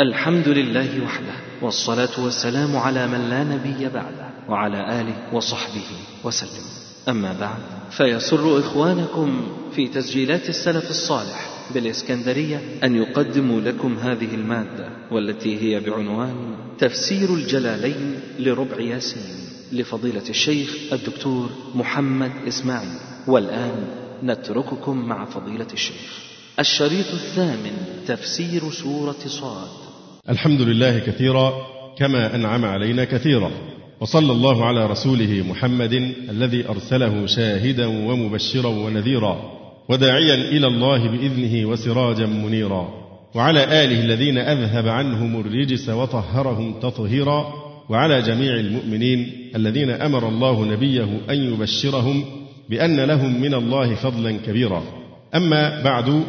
الحمد لله وحده والصلاة والسلام على من لا نبي بعده وعلى آله وصحبه وسلم. أما بعد فيسر إخوانكم في تسجيلات السلف الصالح بالإسكندرية أن يقدموا لكم هذه المادة والتي هي بعنوان تفسير الجلالين لربع ياسين لفضيلة الشيخ الدكتور محمد إسماعيل. والآن نترككم مع فضيلة الشيخ. الشريط الثامن تفسير سورة صاد. الحمد لله كثيرا كما أنعم علينا كثيرا. وصلى الله على رسوله محمد الذي أرسله شاهدا ومبشرا ونذيرا وداعيا إلى الله بإذنه وسراجا منيرا. وعلى آله الذين أذهب عنهم الرجس وطهرهم تطهيرا. وعلى جميع المؤمنين الذين أمر الله نبيه أن يبشرهم بأن لهم من الله فضلا كبيرا. أما بعد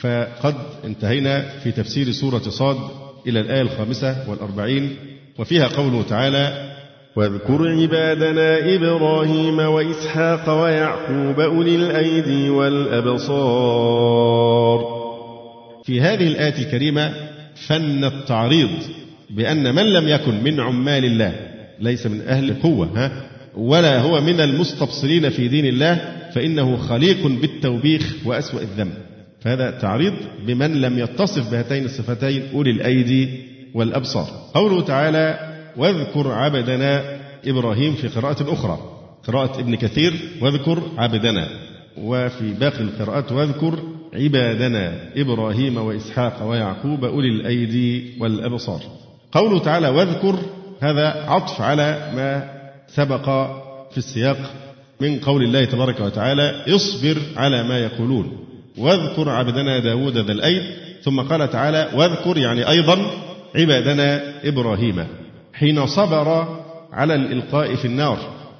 فقد انتهينا في تفسير سورة صاد إلى الآية الخامسة والأربعين وفيها قوله تعالى واذكر عبادنا إبراهيم وإسحاق ويعقوب أولي الأيدي والأبصار. في هذه الآية الكريمة فن التعريض بأن من لم يكن من عمال الله ليس من أهل القوة ها ولا هو من المستبصرين في دين الله فإنه خليق بالتوبيخ وأسوأ الذنب. فهذا تعريض بمن لم يتصف بهاتين الصفتين أولي الأيدي والأبصار. قوله تعالى واذكر عبدنا إبراهيم في قراءة أخرى. قراءة ابن كثير واذكر عبدنا. وفي باقي القراءات واذكر عبادنا إبراهيم وإسحاق ويعقوب أولي الأيدي والأبصار. قوله تعالى واذكر هذا عطف على ما سبق في السياق من قول الله تبارك وتعالى اصبر على ما يقولون. واذكر عبدنا داود ذا الأيد ثم قال تعالى واذكر يعني أيضا عبادنا إبراهيم حين صبر على الإلقاء في النار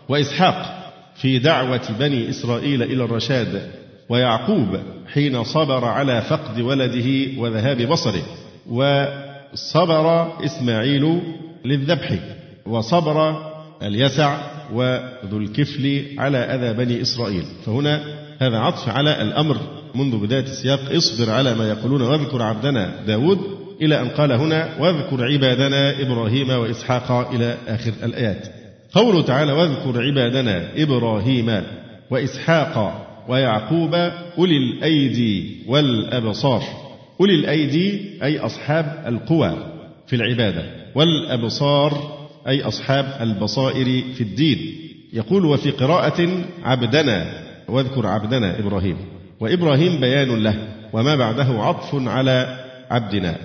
وإسحاق في دعوة بني إسرائيل إلى الرشاد ويعقوب حين صبر على فقد ولده وذهاب بصره وصبر إسماعيل للذبح وصبر اليسع وذو الكفل على أذى بني إسرائيل. فهنا هذا عطف على الأمر منذ بداية السياق اصبر على ما يقولون واذكر عبدنا داود إلى أن قال هنا واذكر عبادنا إبراهيم وإسحاق إلى آخر الآيات. قوله تعالى واذكر عبادنا إبراهيم وإسحاق ويعقوب أولي الأيدي والأبصار. أولي الأيدي أي أصحاب القوى في العبادة والأبصار أي أصحاب البصائر في الدين. يقول وفي قراءة عبدنا واذكر عبدنا إبراهيم. وإبراهيم بيان له وما بعده عطف على عبدنا.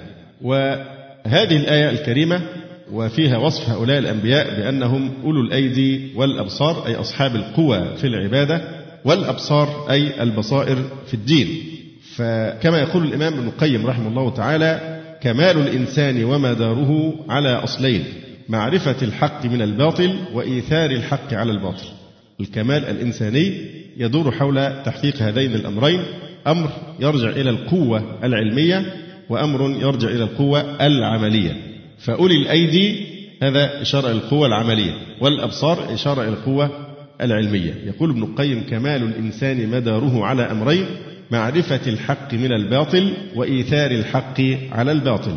وهذه الآية الكريمة وفيها وصف هؤلاء الأنبياء بأنهم أولو الأيدي والأبصار أي أصحاب القوى في العبادة والأبصار أي البصائر في الدين. فكما يقول الإمام ابن القيم رحمه الله تعالى كمال الإنسان ومداره على أصلين معرفة الحق من الباطل وإيثار الحق على الباطل. الكمال الإنساني يدور حول تحقيق هذين الأمرين. أمر يرجع إلى القوة العلمية وأمر يرجع إلى القوة العملية. فأولي الأيدي هذا إشارة إلى القوة العملية والأبصار إشارة إلى القوة العلمية. يقول ابن القيم كمال الإنسان مداره على أمرين معرفة الحق من الباطل وإيثار الحق على الباطل.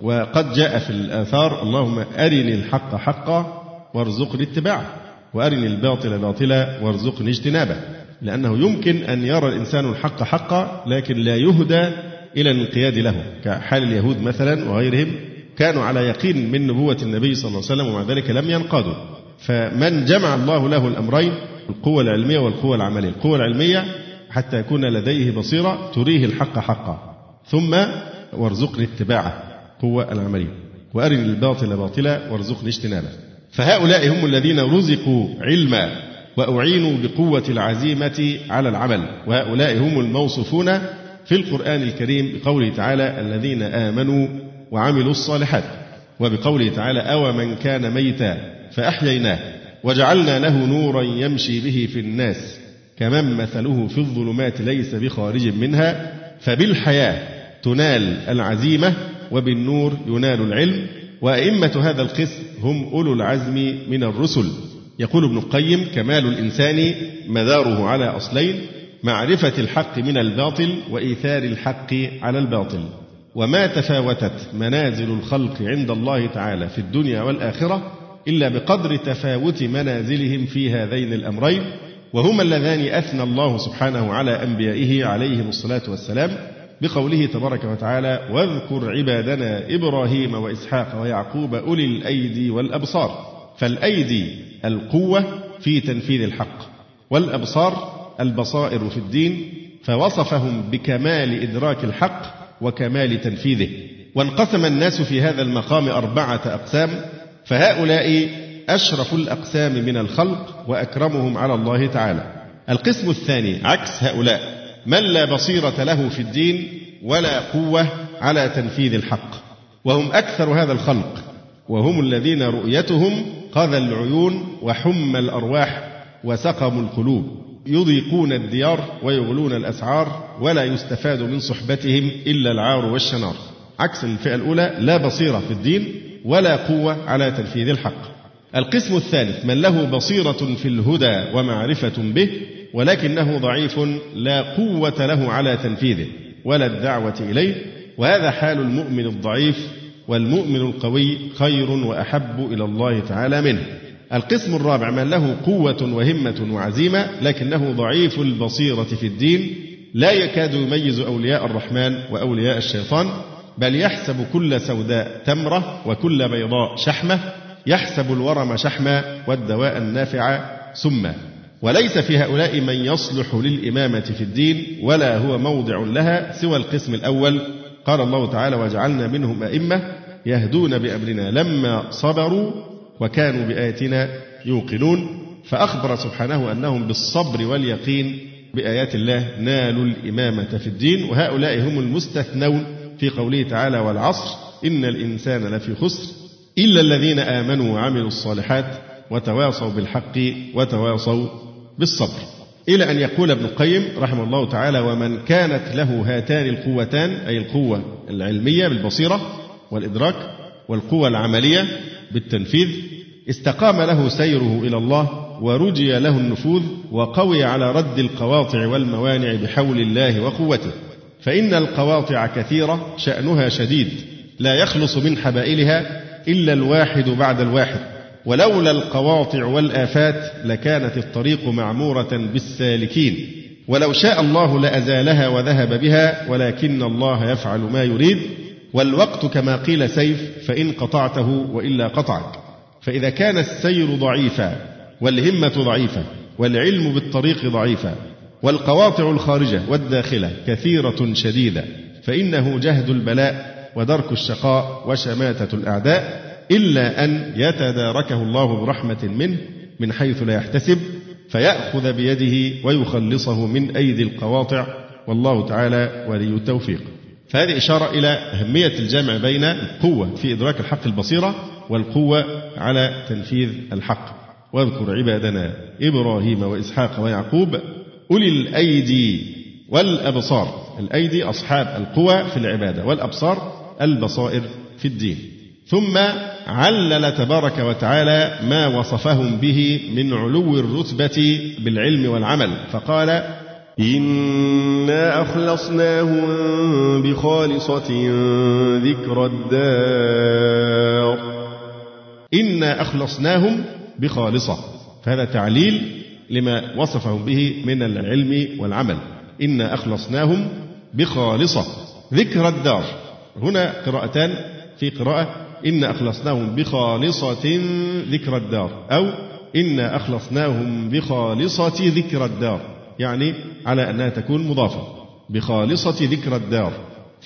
وقد جاء في الآثار اللهم أرني الحق حقا وارزقني اتباعه. وأرني الباطل باطلا وارزقني اجتنابه لأنه يمكن أن يرى الإنسان الحق حقا لكن لا يهدى إلى الانقياد له. كحال اليهود مثلا وغيرهم كانوا على يقين من نبوة النبي صلى الله عليه وسلم ومع ذلك لم ينقادوا. فمن جمع الله له الأمرين القوة العلمية والقوة العملية. القوة العلمية حتى يكون لديه بصيرة تريه الحق حقا. ثم وارزقني اتباعه قوة العملية. وأرني الباطل باطلا وارزقني اجتنابه. فهؤلاء هم الذين رزقوا علما وأعينوا بقوة العزيمة على العمل. وهؤلاء هم الموصوفون في القرآن الكريم بقوله تعالى الذين آمنوا وعملوا الصالحات. وبقوله تعالى أو من كان ميتا فأحييناه وجعلنا له نورا يمشي به في الناس كمن مثله في الظلمات ليس بخارج منها فبالحياة تنال العزيمة وبالنور ينال العلم. وأئمة هذا القسم هم أولو العزم من الرسل. يقول ابن القيم كمال الإنسان مداره على أصلين معرفة الحق من الباطل وإيثار الحق على الباطل. وما تفاوتت منازل الخلق عند الله تعالى في الدنيا والآخرة إلا بقدر تفاوت منازلهم في هذين الأمرين. وهما اللذان أثنى الله سبحانه على أنبيائه عليهم الصلاة والسلام بقوله تبارك وتعالى واذكر عبادنا إبراهيم وإسحاق ويعقوب أولي الأيدي والأبصار. فالأيدي القوة في تنفيذ الحق والأبصار البصائر في الدين فوصفهم بكمال إدراك الحق وكمال تنفيذه. وانقسم الناس في هذا المقام أربعة أقسام فهؤلاء أشرف الأقسام من الخلق وأكرمهم على الله تعالى. القسم الثاني عكس هؤلاء. من لا بصيرة له في الدين ولا قوة على تنفيذ الحق. وهم أكثر هذا الخلق وهم الذين رؤيتهم قذى العيون وحم الأرواح وسقم القلوب. يضيقون الديار ويغلون الأسعار ولا يستفاد من صحبتهم إلا العار والشنار. عكس الفئة الأولى لا بصيرة في الدين ولا قوة على تنفيذ الحق. القسم الثالث من له بصيرة في الهدى ومعرفة به ولكنه ضعيف لا قوة له على تنفيذه ولا الدعوة إليه وهذا حال المؤمن الضعيف والمؤمن القوي خير وأحب إلى الله تعالى منه. القسم الرابع من له قوة وهمة وعزيمة لكنه ضعيف البصيرة في الدين لا يكاد يميز أولياء الرحمن وأولياء الشيطان بل يحسب كل سوداء تمرة وكل بيضاء شحمة يحسب الورم شحما والدواء النافع سما وليس في هؤلاء من يصلح للإمامة في الدين ولا هو موضع لها سوى القسم الأول. قال الله تعالى وجعلنا منهم أئمة يهدون بأمرنا لما صبروا وكانوا بآياتنا يوقنون فأخبر سبحانه أنهم بالصبر واليقين بآيات الله نالوا الإمامة في الدين وهؤلاء هم المستثنون في قوله تعالى والعصر إن الإنسان لفي خسر إلا الذين آمنوا وعملوا الصالحات وتواصوا بالحق وتواصوا بالصبر. إلى أن يقول ابن القيم رحمه الله تعالى ومن كانت له هاتان القوتان أي القوة العلمية بالبصيرة والإدراك والقوة العملية بالتنفيذ استقام له سيره إلى الله ورجي له النفوذ وقوي على رد القواطع والموانع بحول الله وقوته. فإن القواطع كثيرة شأنها شديد لا يخلص من حبائلها إلا الواحد بعد الواحد. ولولا القواطع والآفات لكانت الطريق معمورة بالسالكين. ولو شاء الله لأزالها وذهب بها ولكن الله يفعل ما يريد. والوقت كما قيل سيف فإن قطعته وإلا قطعك. فإذا كان السير ضعيفا والهمة ضعيفة والعلم بالطريق ضعيفا والقواطع الخارجة والداخلة كثيرة شديدة فإنه جهد البلاء ودرك الشقاء وشماتة الأعداء. إلا أن يتداركه الله برحمة منه من حيث لا يحتسب فيأخذ بيده ويخلصه من أيدي القواطع. والله تعالى ولي التوفيق. فهذه إشارة إلى أهمية الجمع بين القوة في إدراك الحق البصيرة والقوة على تنفيذ الحق. واذكر عبادنا إبراهيم وإسحاق ويعقوب أولي الأيدي والأبصار. الأيدي أصحاب القوى في العبادة والأبصار البصائر في الدين. ثم علل تبارك وتعالى ما وصفهم به من علو الرتبة بالعلم والعمل. فقال إنا أخلصناهم بخالصة ذكر الدار. إنا أخلصناهم بخالصة. فهذا تعليل لما وصفهم به من العلم والعمل. إنا أخلصناهم بخالصة. ذكر الدار. هنا قراءتان في قراءة إن أخلصناهم بخالصة ذكر الدار أو إنا أخلصناهم بخالصة ذكر الدار يعني على أنها تكون مضافة. بخالصة ذكر الدار.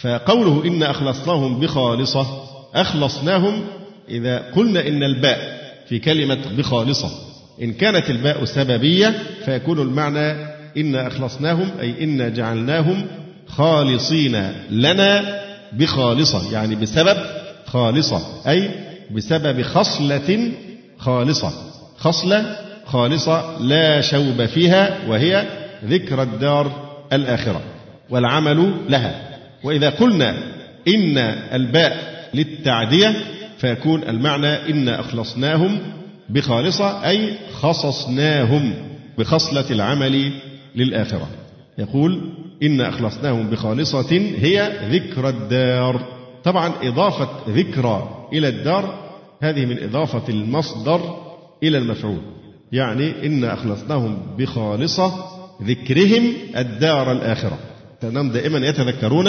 فقوله إن أخلصناهم بخالصة أخلصناهم إذا قلنا إن الباء في كلمة بخالصة. إن كانت الباء سببية فيكون المعنى إن أخلصناهم أي إن جعلناهم خالصين لنا بخالصة يعني بسبب خالصة أي بسبب خصلة خالصة. خصلة خالصة لا شوب فيها وهي ذكر الدار الآخرة والعمل لها. وإذا قلنا إن الباء للتعدية فيكون المعنى إن أخلصناهم بخالصة أي خصصناهم بخصلة العمل للآخرة. يقول إن أخلصناهم بخالصة هي ذكر الدار. طبعا إضافة ذكرى إلى الدار هذه من إضافة المصدر إلى المفعول. يعني إن أخلصناهم بخالصة ذكرهم الدار الآخرة. فإنهم دائما يتذكرون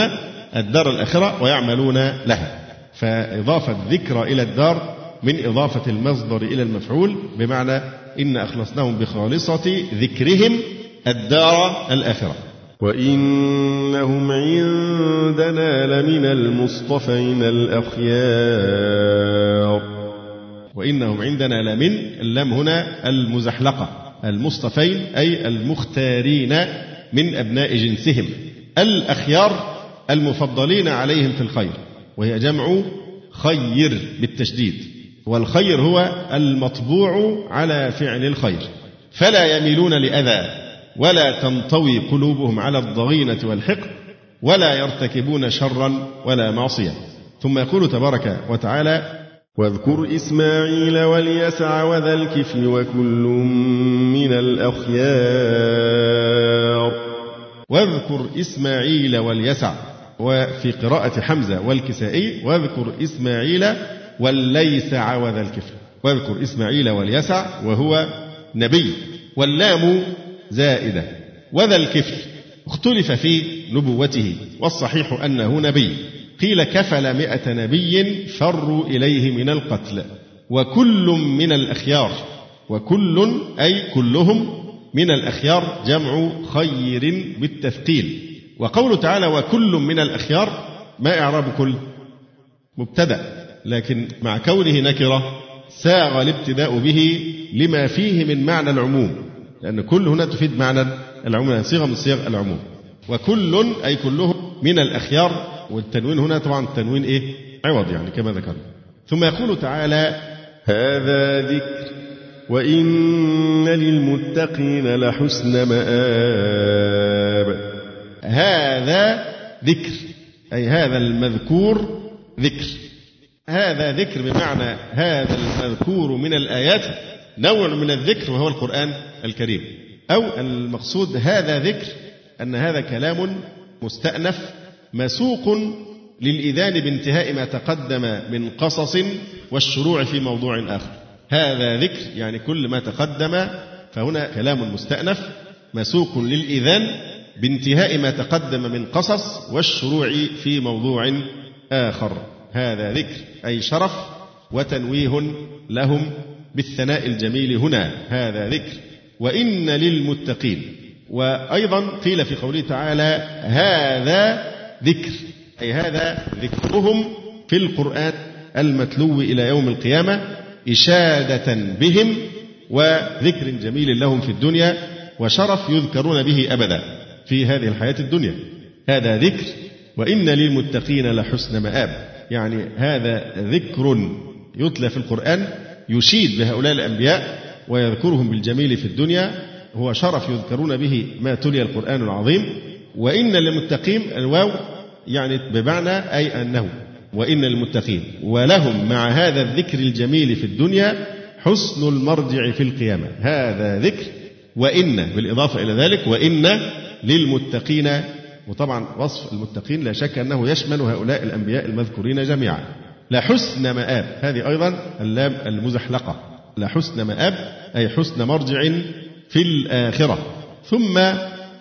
الدار الآخرة ويعملون لها. فإضافة ذكرى إلى الدار من إضافة المصدر إلى المفعول بمعنى إن أخلصناهم بخالصة ذكرهم الدار الآخرة. وإنهم عندنا لمن المصطفين الأخيار وإنهم عندنا لمن اللام هنا المزحلقة المصطفين أي المختارين من أبناء جنسهم. الأخيار المفضلين عليهم في الخير وهي جمع خير بالتشديد والخير هو المطبوع على فعل الخير. فلا يميلون لأذى. ولا تنطوي قلوبهم على الضغينة والحقد ولا يرتكبون شرا ولا معصية. ثم يقول تبارك وتعالى واذكر إسماعيل واليسع وذا الكفل وكل من الأخيار. واذكر إسماعيل واليسع وفي قراءة حمزة والكسائي واذكر إسماعيل والليسع وذا الكفل. واذكر إسماعيل واليسع وهو نبي واللام زائدة. وذا الكفل اختلف في نبوته والصحيح أنه نبي. قيل كفل مئة نبي فروا إليه من القتل وكل من الأخيار وكل أي كلهم من الأخيار جمع خير بالتثقيل وقوله تعالى وكل من الأخيار ما إعراب كل مبتدأ لكن مع كونه نكرة ساغ الابتداء به لما فيه من معنى العموم. لأن كل هنا تفيد معنى العموم صيغة من صيغ العموم. وكل أي كلهم من الأخيار والتنوين هنا طبعا التنوين إيه؟ عوض يعني كما ذكرنا. ثم يقول تعالى هذا ذكر وإن للمتقين لحسن مآب. هذا ذكر أي هذا المذكور ذكر. هذا ذكر بمعنى هذا المذكور من الآيات نوع من الذكر وهو القرآن الكريم. أو المقصود هذا ذكر أن هذا كلام مستأنف مسوق للإذان بانتهاء ما تقدم من قصص والشروع في موضوع آخر. هذا ذكر يعني كل ما تقدم فهنا كلام مستأنف مسوق للإذان بانتهاء ما تقدم من قصص والشروع في موضوع آخر. هذا ذكر أي شرف وتنويه لهم بالثناء الجميل هنا. هذا ذكر. وإن للمتقين. وأيضا قيل في قوله تعالى هذا ذكر أي هذا ذكرهم في القرآن المتلو إلى يوم القيامة إشادة بهم وذكر جميل لهم في الدنيا وشرف يذكرون به أبدا في هذه الحياة الدنيا. هذا ذكر وإن للمتقين لحسن مآب. يعني هذا ذكر يتلى في القرآن يشيد بهؤلاء الأنبياء ويذكرهم بالجميل في الدنيا هو شرف يذكرون به ما تلي القرآن العظيم. وإن للمتقين الواو يعني بمعنى أي أنه وإن للمتقين. ولهم مع هذا الذكر الجميل في الدنيا حسن المرجع في القيامة. هذا ذكر وإن بالإضافة إلى ذلك وإن للمتقين. وطبعا وصف المتقين لا شك أنه يشمل هؤلاء الأنبياء المذكورين جميعا. لحسن مآب هذه أيضا اللام المزحلقة. لحسن مآب أي حسن مرجع في الآخرة. ثم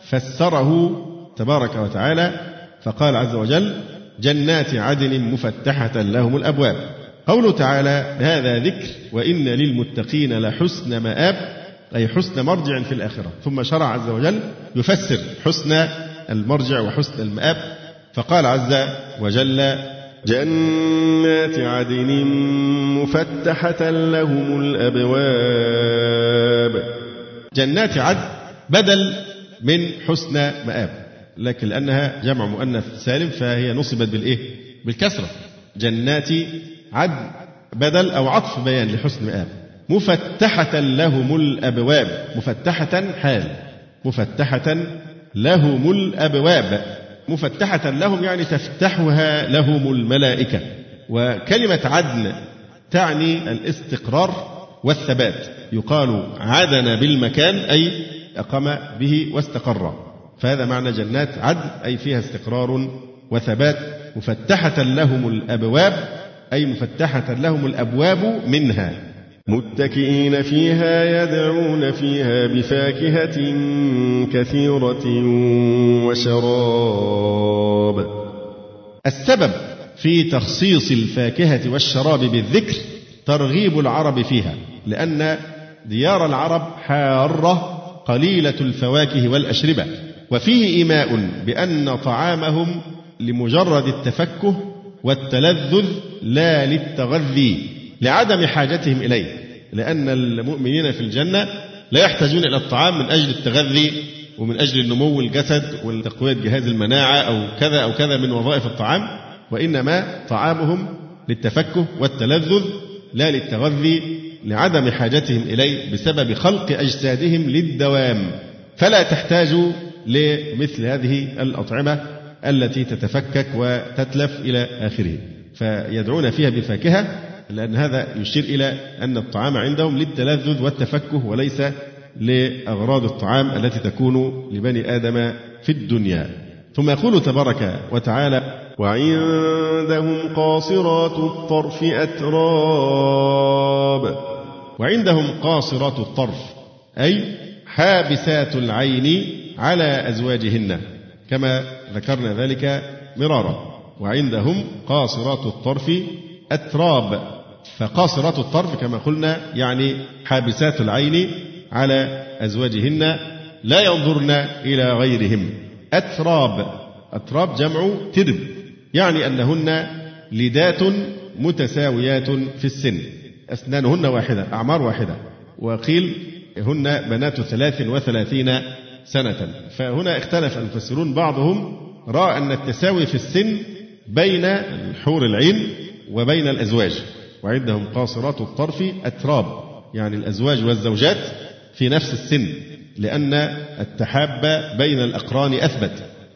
فسره تبارك وتعالى فقال عز وجل جنات عدن مفتحة لهم الأبواب. قوله تعالى هذا ذكر وإن للمتقين لحسن مآب أي حسن مرجع في الآخرة. ثم شرع عز وجل يفسر حسن المرجع وحسن المآب. فقال عز وجل جنات عدن مفتحة لهم الأبواب. جنات عدن بدل من حسن مآب. لكن لأنها جمع مؤنث سالم فهي نصبت بالإيه؟ بالكسرة. جنات عدن بدل أو عطف بيان لحسن مآب. مفتحة لهم الأبواب. مفتحة حال. مفتحة لهم الأبواب. مفتحة لهم يعني تفتحها لهم الملائكة. وكلمة عدن تعني الاستقرار والثبات. يقال عدن بالمكان أي أقام به واستقر. فهذا معنى جنات عدن أي فيها استقرار وثبات. مفتحة لهم الأبواب أي مفتحة لهم الأبواب منها. متكئين فيها يدعون فيها بفاكهة كثيرة وشراب. السبب في تخصيص الفاكهة والشراب بالذكر ترغيب العرب فيها لأن ديار العرب حارة قليلة الفواكه والأشربة وفيه إيماء بأن طعامهم لمجرد التفكه والتلذذ لا للتغذي. لعدم حاجتهم إليه لأن المؤمنين في الجنة لا يحتاجون إلى الطعام من أجل التغذي ومن أجل النمو الجسد وتقوية جهاز المناعة أو كذا أو كذا من وظائف الطعام وإنما طعامهم للتفكه والتلذذ لا للتغذي لعدم حاجتهم إليه بسبب خلق أجسادهم للدوام. فلا تحتاج لمثل هذه الأطعمة التي تتفكك وتتلف إلى آخره. فيدعون فيها بفاكهة لأن هذا يشير إلى أن الطعام عندهم للتلذذ والتفكه وليس لأغراض الطعام التي تكون لبني آدم في الدنيا. ثم يقول تبارك وتعالى وعندهم قاصرات الطرف أتراب. وعندهم قاصرات الطرف أي حابسات العين على أزواجهن كما ذكرنا ذلك مرارا. وعندهم قاصرات الطرف أتراب. فقاصرات الطرف كما قلنا يعني حابسات العين على أزواجهن لا ينظرن إلى غيرهم. أتراب أتراب جمع ترب يعني أنهن لدات متساويات في السن. أسنانهن واحدة أعمار واحدة. وقيل هن بنات ثلاث وثلاثين سنة. فهنا اختلف المفسرون بعضهم رأى أن التساوي في السن بين الحور العين وبين الأزواج. وعندهم قاصرات الطرف أتراب يعني الأزواج والزوجات في نفس السن لأن التحاب بين الأقران أثبت.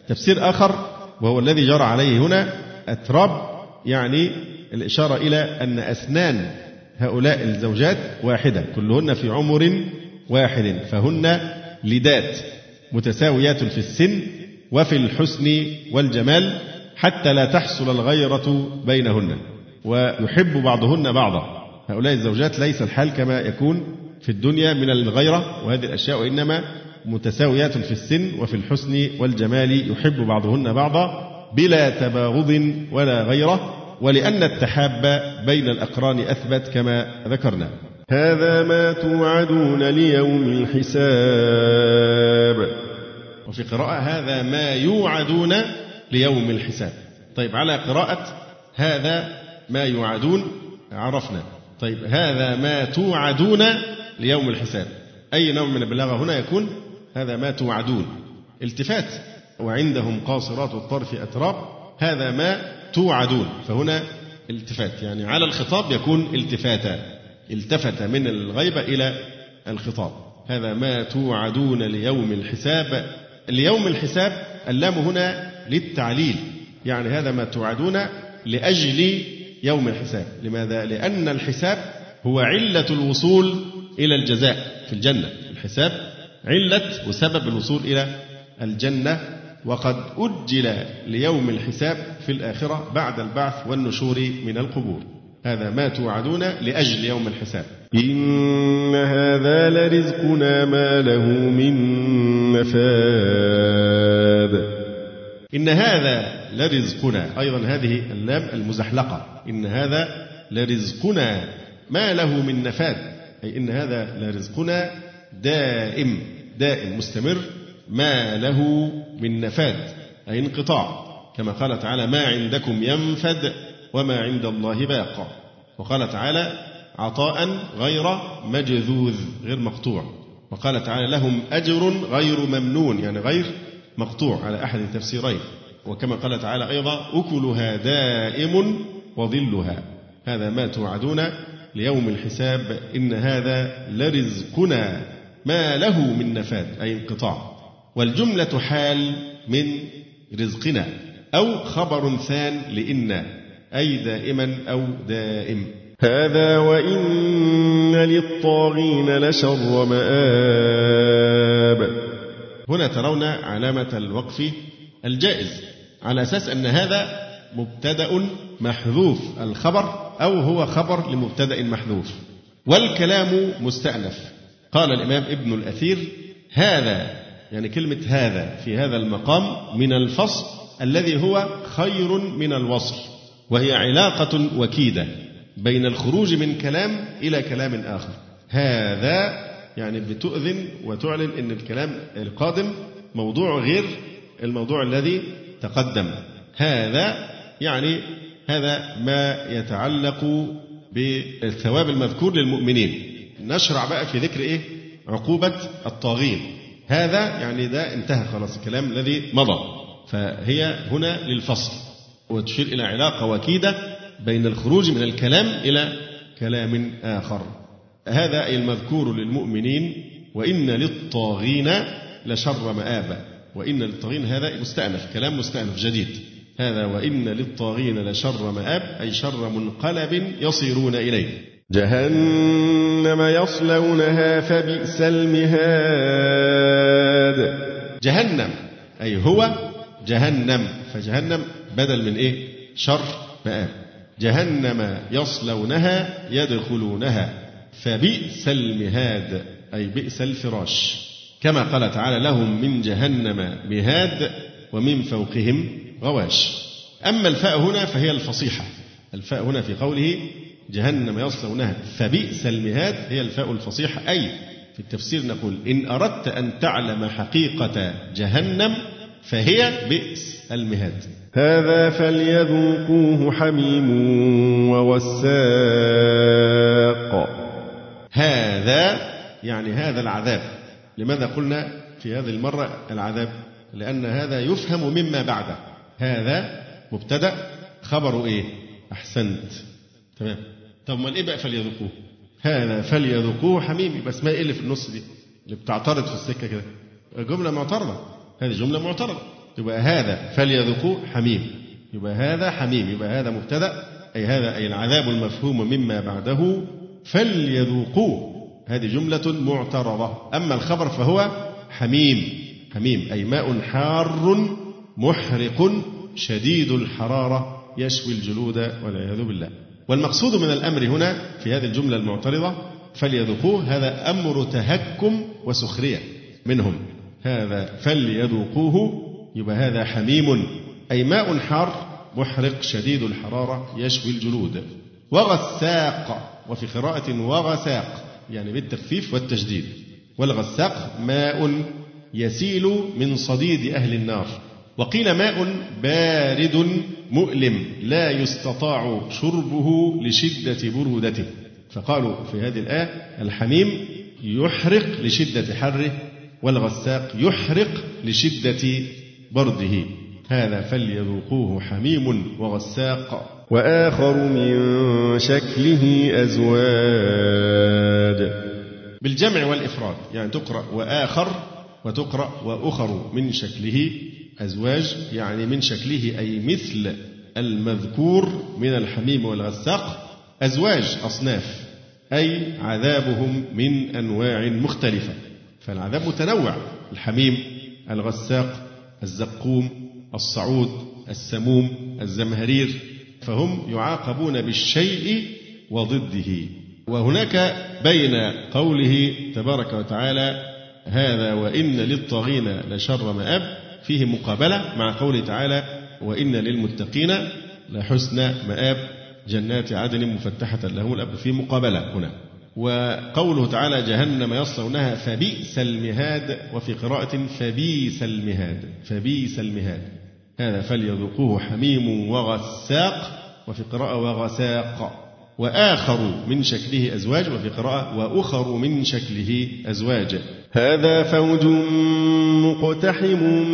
تفسير آخر وهو الذي جرى عليه هنا أتراب يعني الإشارة إلى أن أسنان هؤلاء الزوجات واحدة كلهن في عمر واحد فهن لدات متساويات في السن وفي الحسن والجمال حتى لا تحصل الغيرة بينهن. ويحب بعضهن بعضا. هؤلاء الزوجات ليس الحال كما يكون في الدنيا من الغيرة وهذه الأشياء وإنما متساويات في السن وفي الحسن والجمال يحب بعضهن بعضا بلا تباغض ولا غيرة ولأن التحاب بين الأقران أثبت كما ذكرنا. هذا ما توعدون ليوم الحساب. وفي قراءة هذا ما يوعدون ليوم الحساب. طيب على قراءة هذا ما يوعدون؟ عرفنا. طيب هذا ما توعدون ليوم الحساب. أي نوع من البلاغة هنا يكون هذا ما توعدون. التفات. وعندهم قاصرات الطرف أتراب. هذا ما توعدون. فهنا التفات. يعني على الخطاب يكون التفاتا التفت من الغيبة إلى الخطاب. هذا ما توعدون ليوم الحساب. ليوم الحساب اللام هنا للتعليل. يعني هذا ما توعدون لأجل يوم الحساب. لماذا؟ لأن الحساب هو علة الوصول إلى الجزاء في الجنة. الحساب علة وسبب الوصول إلى الجنة. وقد أجل ليوم الحساب في الآخرة بعد البعث والنشور من القبور. هذا ما توعدون لأجل يوم الحساب. إن هذا لرزقنا ما له من نفاد. إن هذا لرزقنا أيضا هذه اللام المزحلقة. إن هذا لرزقنا ما له من نفاد. أي إن هذا لرزقنا دائم. دائم. مستمر. ما له من نفاد. أي انقطاع. كما قال تعالى ما عندكم ينفد وما عند الله باق. وقال تعالى عطاء غير مجذوذ. غير مقطوع. وقال تعالى لهم أجر غير ممنون. يعني غير مقطوع. على أحد التفسيرين وكما قال تعالى أيضا أكلها دائم وظلها. هذا ما توعدون ليوم الحساب إن هذا لرزقنا ما له من نفاد أي انقطاع. والجملة حال من رزقنا أو خبر ثان لإن أي دائما أو دائم. هذا وإن للطاغين لشر مآب. هنا ترون علامة الوقف الجائز. على أساس أن هذا مبتدأ محذوف الخبر أو هو خبر لمبتدأ محذوف. والكلام مستأنف. قال الإمام ابن الأثير هذا يعني كلمة هذا في هذا المقام من الفصل الذي هو خير من الوصل وهي علاقة وكيدة بين الخروج من كلام إلى كلام آخر. هذا يعني بتؤذن وتعلن أن الكلام القادم موضوع غير الموضوع الذي تقدم. هذا يعني هذا ما يتعلق بالثواب المذكور للمؤمنين. نشرع بقى في ذكر إيه؟ عقوبة الطاغين. هذا يعني ده انتهى خلاص الكلام الذي مضى. فهي هنا للفصل. وتشير إلى علاقة وكيدة بين الخروج من الكلام إلى كلام آخر. هذا المذكور للمؤمنين وإن للطاغين لشر مآبا. وإن للطاغين هذا مستأنف كلام مستأنف جديد. هذا وإن للطاغين لشر مآب أي شر منقلب يصيرون إليه. جهنم يصلونها فبئس المهاد. جهنم أي هو جهنم. فجهنم بدل من إيه؟ شر مآب. جهنم يصلونها يدخلونها فبئس المهاد أي بئس الفراش. كما قال تعالى لهم من جهنم مهاد ومن فوقهم غواش. أما الفاء هنا فهي الفصيحة. الفاء هنا في قوله جهنم يصلونها فبئس المهاد هي الفاء الفصيحة. أي في التفسير نقول إن أردت أن تعلم حقيقة جهنم فهي بئس المهاد. هذا فليذوقوه حميم ووساق. هذا يعني هذا العذاب. لماذا قلنا في هذه المرة العذاب؟ لأن هذا يفهم مما بعده. هذا مبتدأ. خبره إيه؟ أحسنت. تمام. طب ما إيه بقى فليذوقوه؟ هذا فليذوقوه حميم يبقى اسمها إيه اللي في النص دي اللي بتعترض في السكة كده. جملة معترضة. هذه جملة معترضة. يبقى هذا فليذوقوه حميم. يبقى هذا حميم. يبقى هذا مبتدأ. أي هذا أي العذاب المفهوم مما بعده فليذوقوه. هذه جملة معترضة. أما الخبر فهو حميم. حميم أي ماء حار محرق شديد الحرارة يشوي الجلود والعياذ بالله. والمقصود من الأمر هنا في هذه الجملة المعترضة فليذوقوه هذا أمر تهكم وسخرية منهم. هذا فليذوقوه يبقى هذا حميم. أي ماء حار محرق شديد الحرارة يشوي الجلود. وغساق وفي قراءة وغساق. يعني بالتخفيف والتشديد والغساق ماء يسيل من صديد أهل النار. وقيل ماء بارد مؤلم لا يستطاع شربه لشدة برودته. فقالوا في هذه الآية الحميم يحرق لشدة حره والغساق يحرق لشدة برده. هذا فليذوقوه حميم وغساق. وآخر من شكله أزواج بالجمع والإفراد يعني تقرأ وآخر وتقرأ وأخر من شكله أزواج يعني من شكله أي مثل المذكور من الحميم والغساق أزواج أصناف أي عذابهم من أنواع مختلفة. فالعذاب متنوع الحميم الغساق الزقوم الصعود السموم الزمهرير فهم يعاقبون بالشيء وضده. وهناك بين قوله تبارك وتعالى هذا وإن للطاغين لشر مآب فيه مقابلة مع قوله تعالى وإن للمتقين لحسن مآب. جنات عدن مفتحة لهم الأب في مقابلة هنا. وقوله تعالى جهنم يصلونها فبئس المهاد وفي قراءة فبئس المهاد فبئس المهاد. هذا فليذوقوه حميم وغساق وفي قراءة وغساق. وآخر من شكله أزواج وفي قراءة وأخر من شكله أزواج. هذا فوج مقتحم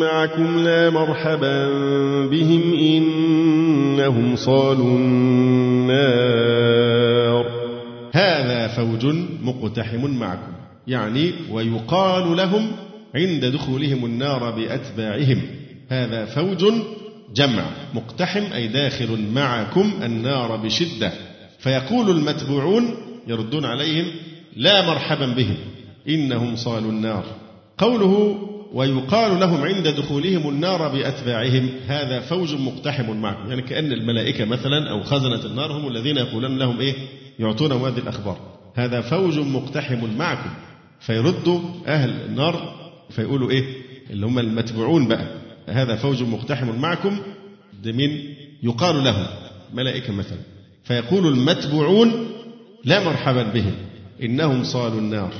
معكم لا مرحبا بهم إنهم صالوا النار. هذا فوج مقتحم معكم يعني ويقال لهم عند دخولهم النار بأتباعهم. هذا فوج جمع مقتحم أي داخل معكم النار بشدة. فيقول المتبوعون يردون عليهم لا مرحبا بهم إنهم صالوا النار. قوله ويقال لهم عند دخولهم النار بأتباعهم هذا فوج مقتحم معكم. يعني كأن الملائكة مثلا أو خزنة النار هم الذين يقولون لهم إيه؟ يعطونهم هذه الأخبار. هذا فوج مقتحم معكم. فيردوا أهل النار فيقولوا إيه؟ اللي هم المتبوعون بقى. هذا فوج مقتحم معكم مين يقال لهم ملائكة مثلا فيقول المتبوعون لا مرحبا بهم إنهم صالوا النار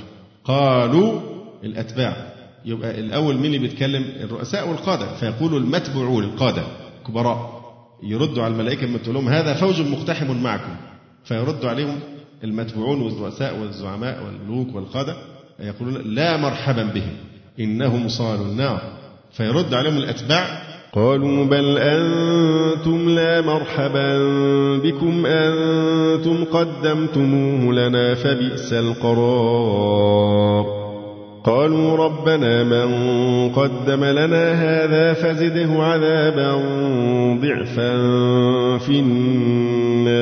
قالوا الأتباع. يبقى الأول مين اللي بيتكلم؟ الرؤساء والقادة. فيقول المتبوعون القادة كبراء يردوا على الملائكة لما تقول لهم هذا فوج مقتحم معكم. فيرد عليهم المتبوعون والرؤساء والزعماء والملوك والقادة يقولون لا مرحبا بهم إنهم صالوا النار. فيرد عليهم الأتباع. قالوا بل أنتم لا مرحبا بكم أنتم قدمتموه لنا فبئس القرار. قالوا ربنا من قدم لنا هذا فزده عذابا ضعفا في النار.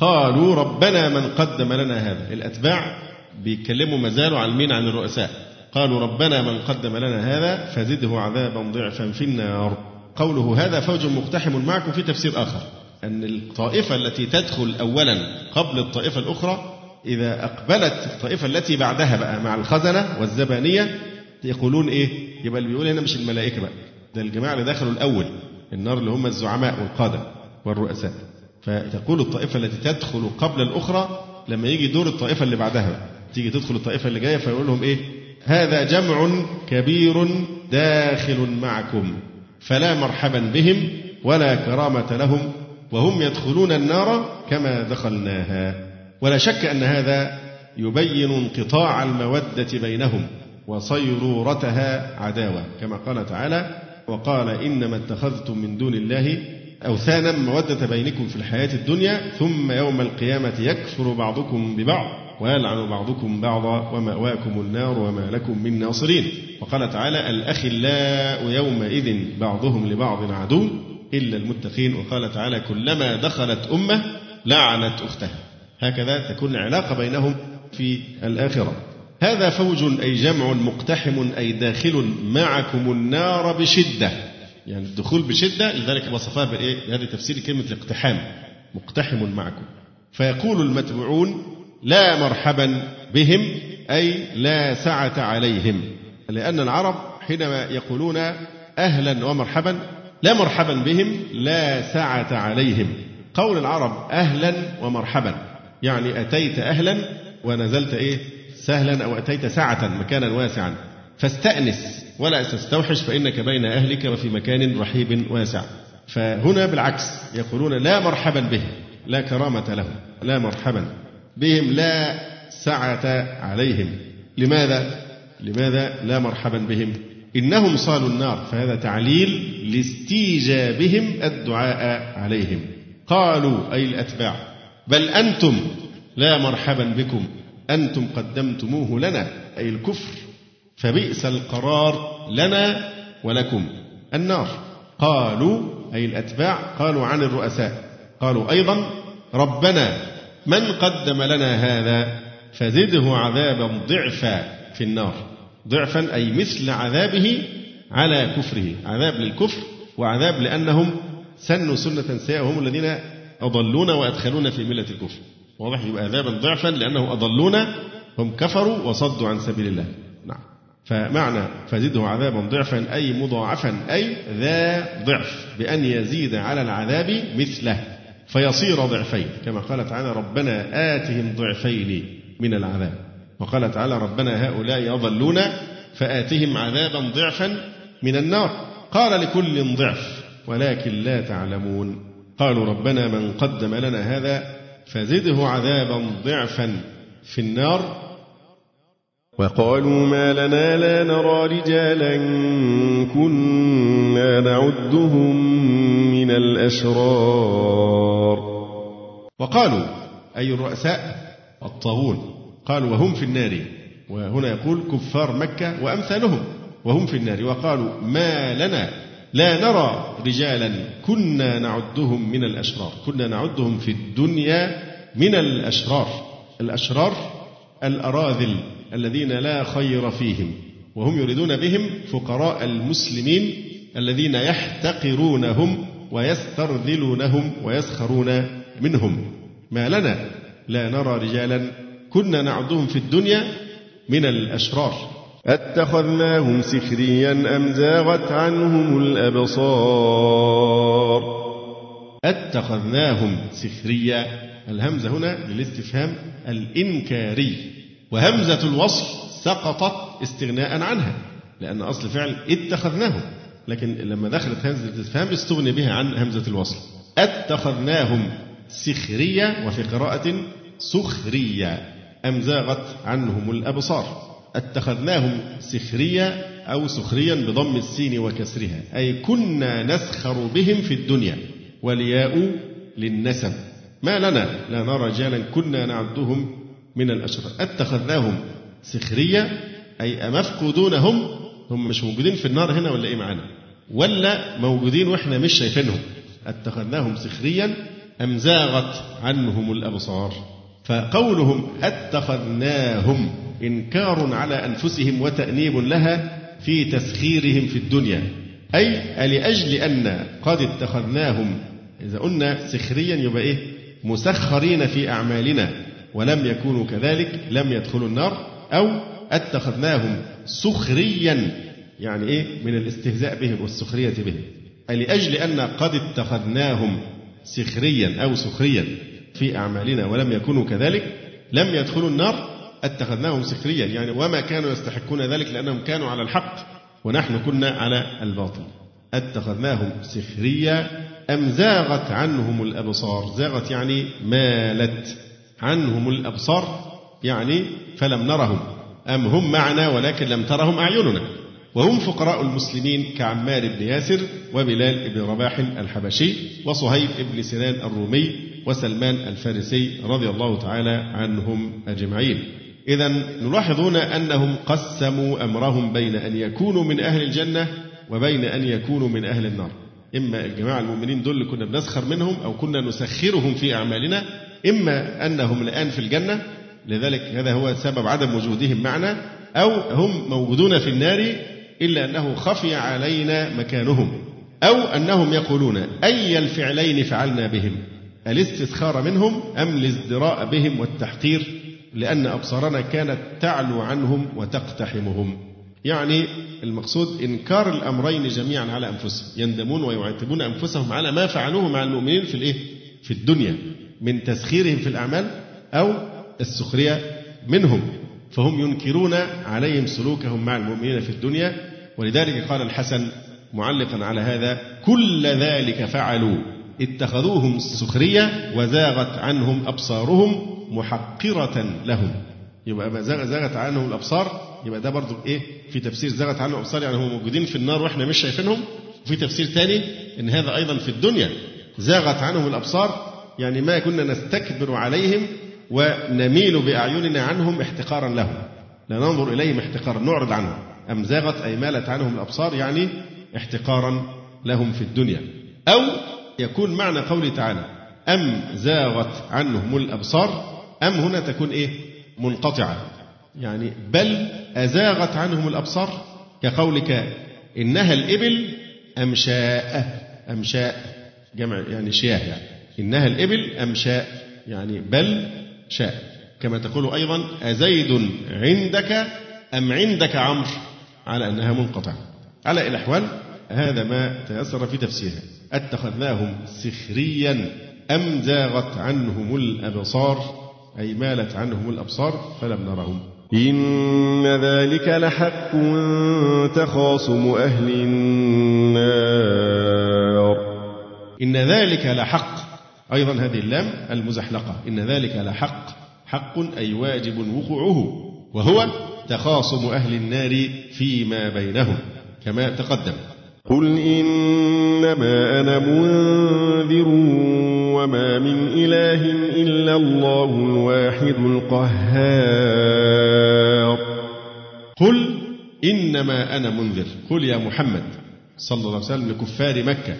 قالوا ربنا من قدم لنا هذا. الأتباع بيتكلموا مازالوا عن مين عن الرؤساء. قالوا ربنا من قدم لنا هذا فزده عذابا ضعفا في النار. قوله هذا فوج مقتحم معكم في تفسير آخر أن الطائفة التي تدخل أولا قبل الطائفة الأخرى إذا أقبلت الطائفة التي بعدها بقى مع الخزنة والزبانية يقولون إيه؟ يبقى اللي بيقول هنا مش الملائكة بقى ده الجماعة اللي دخلوا الأول النار اللي هم الزعماء والقادة والرؤساء. فتقول الطائفة التي تدخل قبل الأخرى لما يجي دور الطائفة اللي بعدها تيجي تدخل الطائفة اللي جاية فيقول لهم إيه؟ هذا جمع كبير داخل معكم فلا مرحبا بهم ولا كرامة لهم وهم يدخلون النار كما دخلناها. ولا شك أن هذا يبين انقطاع المودة بينهم وصيرورتها عداوة كما قال تعالى وقال إنما اتخذتم من دون الله أوثانا مودة بينكم في الحياة الدنيا ثم يوم القيامة يكفر بعضكم ببعض. ويلعن بعضكم بعضا ومأواكم النار وما لكم من ناصرين. وقال تعالى الأخلاء يومئذ بعضهم لبعض عدو إلا المتقين. وقال تعالى كلما دخلت أمة لعنت أختها. هكذا تكون العلاقة بينهم في الآخرة. هذا فوج أي جمع مقتحم أي داخل معكم النار بشدة. يعني الدخول بشدة لذلك وصفها بإيه؟ بهذا تفسير كلمة الاقتحام. مقتحم معكم. فيقول المتبوعون لا مرحبا بهم أي لا سعة عليهم. لأن العرب حينما يقولون أهلا ومرحبا لا مرحبا بهم لا سعة عليهم. قول العرب أهلا ومرحبا يعني أتيت أهلا ونزلت إيه؟ سهلا أو أتيت سعة مكانا واسعا. فاستأنس ولا تستوحش فإنك بين أهلك وفي مكان رحيب واسع. فهنا بالعكس يقولون لا مرحبا به لا كرامة له لا مرحبا. بهم لا سعة عليهم لماذا؟ لماذا لا مرحبا بهم؟ إنهم صالوا النار فهذا تعليل لاستيجابهم الدعاء عليهم قالوا أي الأتباع بل أنتم لا مرحبا بكم أنتم قدمتموه لنا أي الكفر فبئس القرار لنا ولكم النار قالوا أي الأتباع قالوا عن الرؤساء قالوا أيضا ربنا من قدم لنا هذا فزده عذابا ضعفا في النار. ضعفا أي مثل عذابه على كفره. عذاب للكفر وعذاب لأنهم سنوا سنة سيئة وهم الذين أضلونا وأدخلونا في ملة الكفر. واضح؟ يبقى عذابا ضعفا لأنه أضلونا هم كفروا وصدوا عن سبيل الله. نعم. فمعنى فزده عذابا ضعفا أي مضاعفا أي ذا ضعف بأن يزيد على العذاب مثله. فيصير ضعفين كما قال تعالى ربنا آتهم ضعفين من العذاب. وقال تعالى ربنا هؤلاء أضلون فآتهم عذابا ضعفا من النار. قال لكل ضعف ولكن لا تعلمون. قالوا ربنا من قدم لنا هذا فزده عذابا ضعفا في النار. وقالوا ما لنا لا نرى رجالا كنا نعدهم من الأشرار. وقالوا أي الرؤساء؟ الطاغون. قالوا وهم في النار. وهنا يقول كفار مكة وأمثالهم. وهم في النار. وقالوا ما لنا؟ لا نرى رجالا. كنا نعدهم من الأشرار. كنا نعدهم في الدنيا من الأشرار. الأشرار الأراذل الذين لا خير فيهم. وهم يريدون بهم فقراء المسلمين الذين يحتقرونهم ويسترذلونهم ويسخرون منهم. ما لنا؟ لا نرى رجالا. كنا نعدهم في الدنيا من الأشرار. أتخذناهم سخريا أم زاغت عنهم الأبصار؟ أتخذناهم سخريا. الهمزة هنا للاستفهام الإنكاري. وهمزة الوصل سقطت استغناء عنها لأن أصل فعل اتخذناهم. لكن لما دخلت همزة الاستفهام استغني بها عن همزة الوصل أتخذناهم سخرية وفي قراءة سخرية أم زاغت عنهم الأبصار. أتخذناهم سخرية أو سخريا بضم السين وكسرها. أي كنا نسخر بهم في الدنيا. والياء للنسب. ما لنا؟ لا نرى رجالا كنا نعدهم من الأشرار. أتخذناهم سخرية أي أمفقودونهم هم مش موجودين في النار هنا ولا إيه معانا؟ ولا موجودين وإحنا مش شايفينهم. أتخذناهم سخريا أم زاغت عنهم الأبصار فقولهم أتخذناهم إنكار على أنفسهم وتأنيب لها في تسخيرهم في الدنيا. أي لأجل أن قد اتخذناهم؟ إذا قلنا سخريا يبقى إيه؟ مسخرين في أعمالنا. ولم يكونوا كذلك لم يدخلوا النار. أو أتخذناهم سخريا يعني إيه؟ من الاستهزاء بهم والسخرية بهم. لأجل أن قد اتخذناهم سخريا أو سخريا في أعمالنا ولم يكونوا كذلك لم يدخلوا النار اتخذناهم سخريا. يعني وما كانوا يستحقون ذلك لأنهم كانوا على الحق ونحن كنا على الباطل. اتخذناهم سخريا أم زاغت عنهم الأبصار؟ زاغت يعني مالت عنهم الأبصار يعني فلم نرهم. أم هم معنا ولكن لم ترهم أعيننا. وهم فقراء المسلمين كعمار بن ياسر وبلال بن رباح الحبشي وصهيب بن سنان الرومي وسلمان الفارسي رضي الله تعالى عنهم أجمعين. إذا نلاحظون أنهم قسموا أمرهم بين أن يكونوا من أهل الجنة وبين أن يكونوا من أهل النار. إما الجماعة المؤمنين دول اللي كنا بنسخر منهم أو كنا نسخرهم في أعمالنا إما أنهم الآن في الجنة لذلك هذا هو سبب عدم وجودهم معنا أو هم موجودون في النار إلا أنه خفي علينا مكانهم أو أنهم يقولون أي الفعلين فعلنا بهم؟ الاستسخار منهم أم الازدراء بهم والتحقير؟ لأن أبصارنا كانت تعلو عنهم وتقتحمهم. يعني المقصود إنكار الأمرين جميعا على أنفسهم. يندمون ويعاتبون أنفسهم على ما فعلوه مع المؤمنين في الإيه؟ في الدنيا من تسخيرهم في الأعمال أو السخرية منهم. فهم ينكرون عليهم سلوكهم مع المؤمنين في الدنيا ولذلك قال الحسن معلقا على هذا كل ذلك فعلوا. اتخذوهم سخرية وزاغت عنهم أبصارهم محقرة لهم. يبقى زاغت عنهم الأبصار يبقى ده برضو إيه؟ في تفسير زاغت عنهم الأبصار يعني هم موجودين في النار وإحنا مش شايفينهم. وفي تفسير ثاني إن هذا أيضا في الدنيا. زاغت عنهم الأبصار يعني ما كنا نستكبر عليهم ونميل بأعيننا عنهم احتقارا لهم. لا ننظر إليهم احتقارا نعرض عنهم. أم زاغت أي مالت عنهم الأبصار يعني احتقارا لهم في الدنيا. أو يكون معنى قوله تعالى أم زاغت عنهم الأبصار أم هنا تكون إيه؟ منقطعة. يعني بل أزاغت عنهم الأبصار كقولك إنها الإبل أمشاء أمشاء جمع يعني شياه يعني. إنها الإبل أمشاء يعني بل شاء. كما تقول أيضا أزيد عندك أم عندك عمرو؟ على أنها منقطعة. على الأحوال هذا ما تيسر في تفسيرها. أتخذناهم سخريا أم زاغت عنهم الأبصار؟ أي مالت عنهم الأبصار فلم نرهم. إن ذلك لحق تخاصم أهل النار. إن ذلك لحق. أيضا هذه اللام المزحلقة. إن ذلك لحق. حق أي واجب وقوعه. وهو تخاصم أهل النار فيما بينهم كما تقدم. قل إنما أنا منذر وما من إله إلا الله الواحد القهار. قل إنما أنا منذر. قل يا محمد صلى الله عليه وسلم لكفار مكة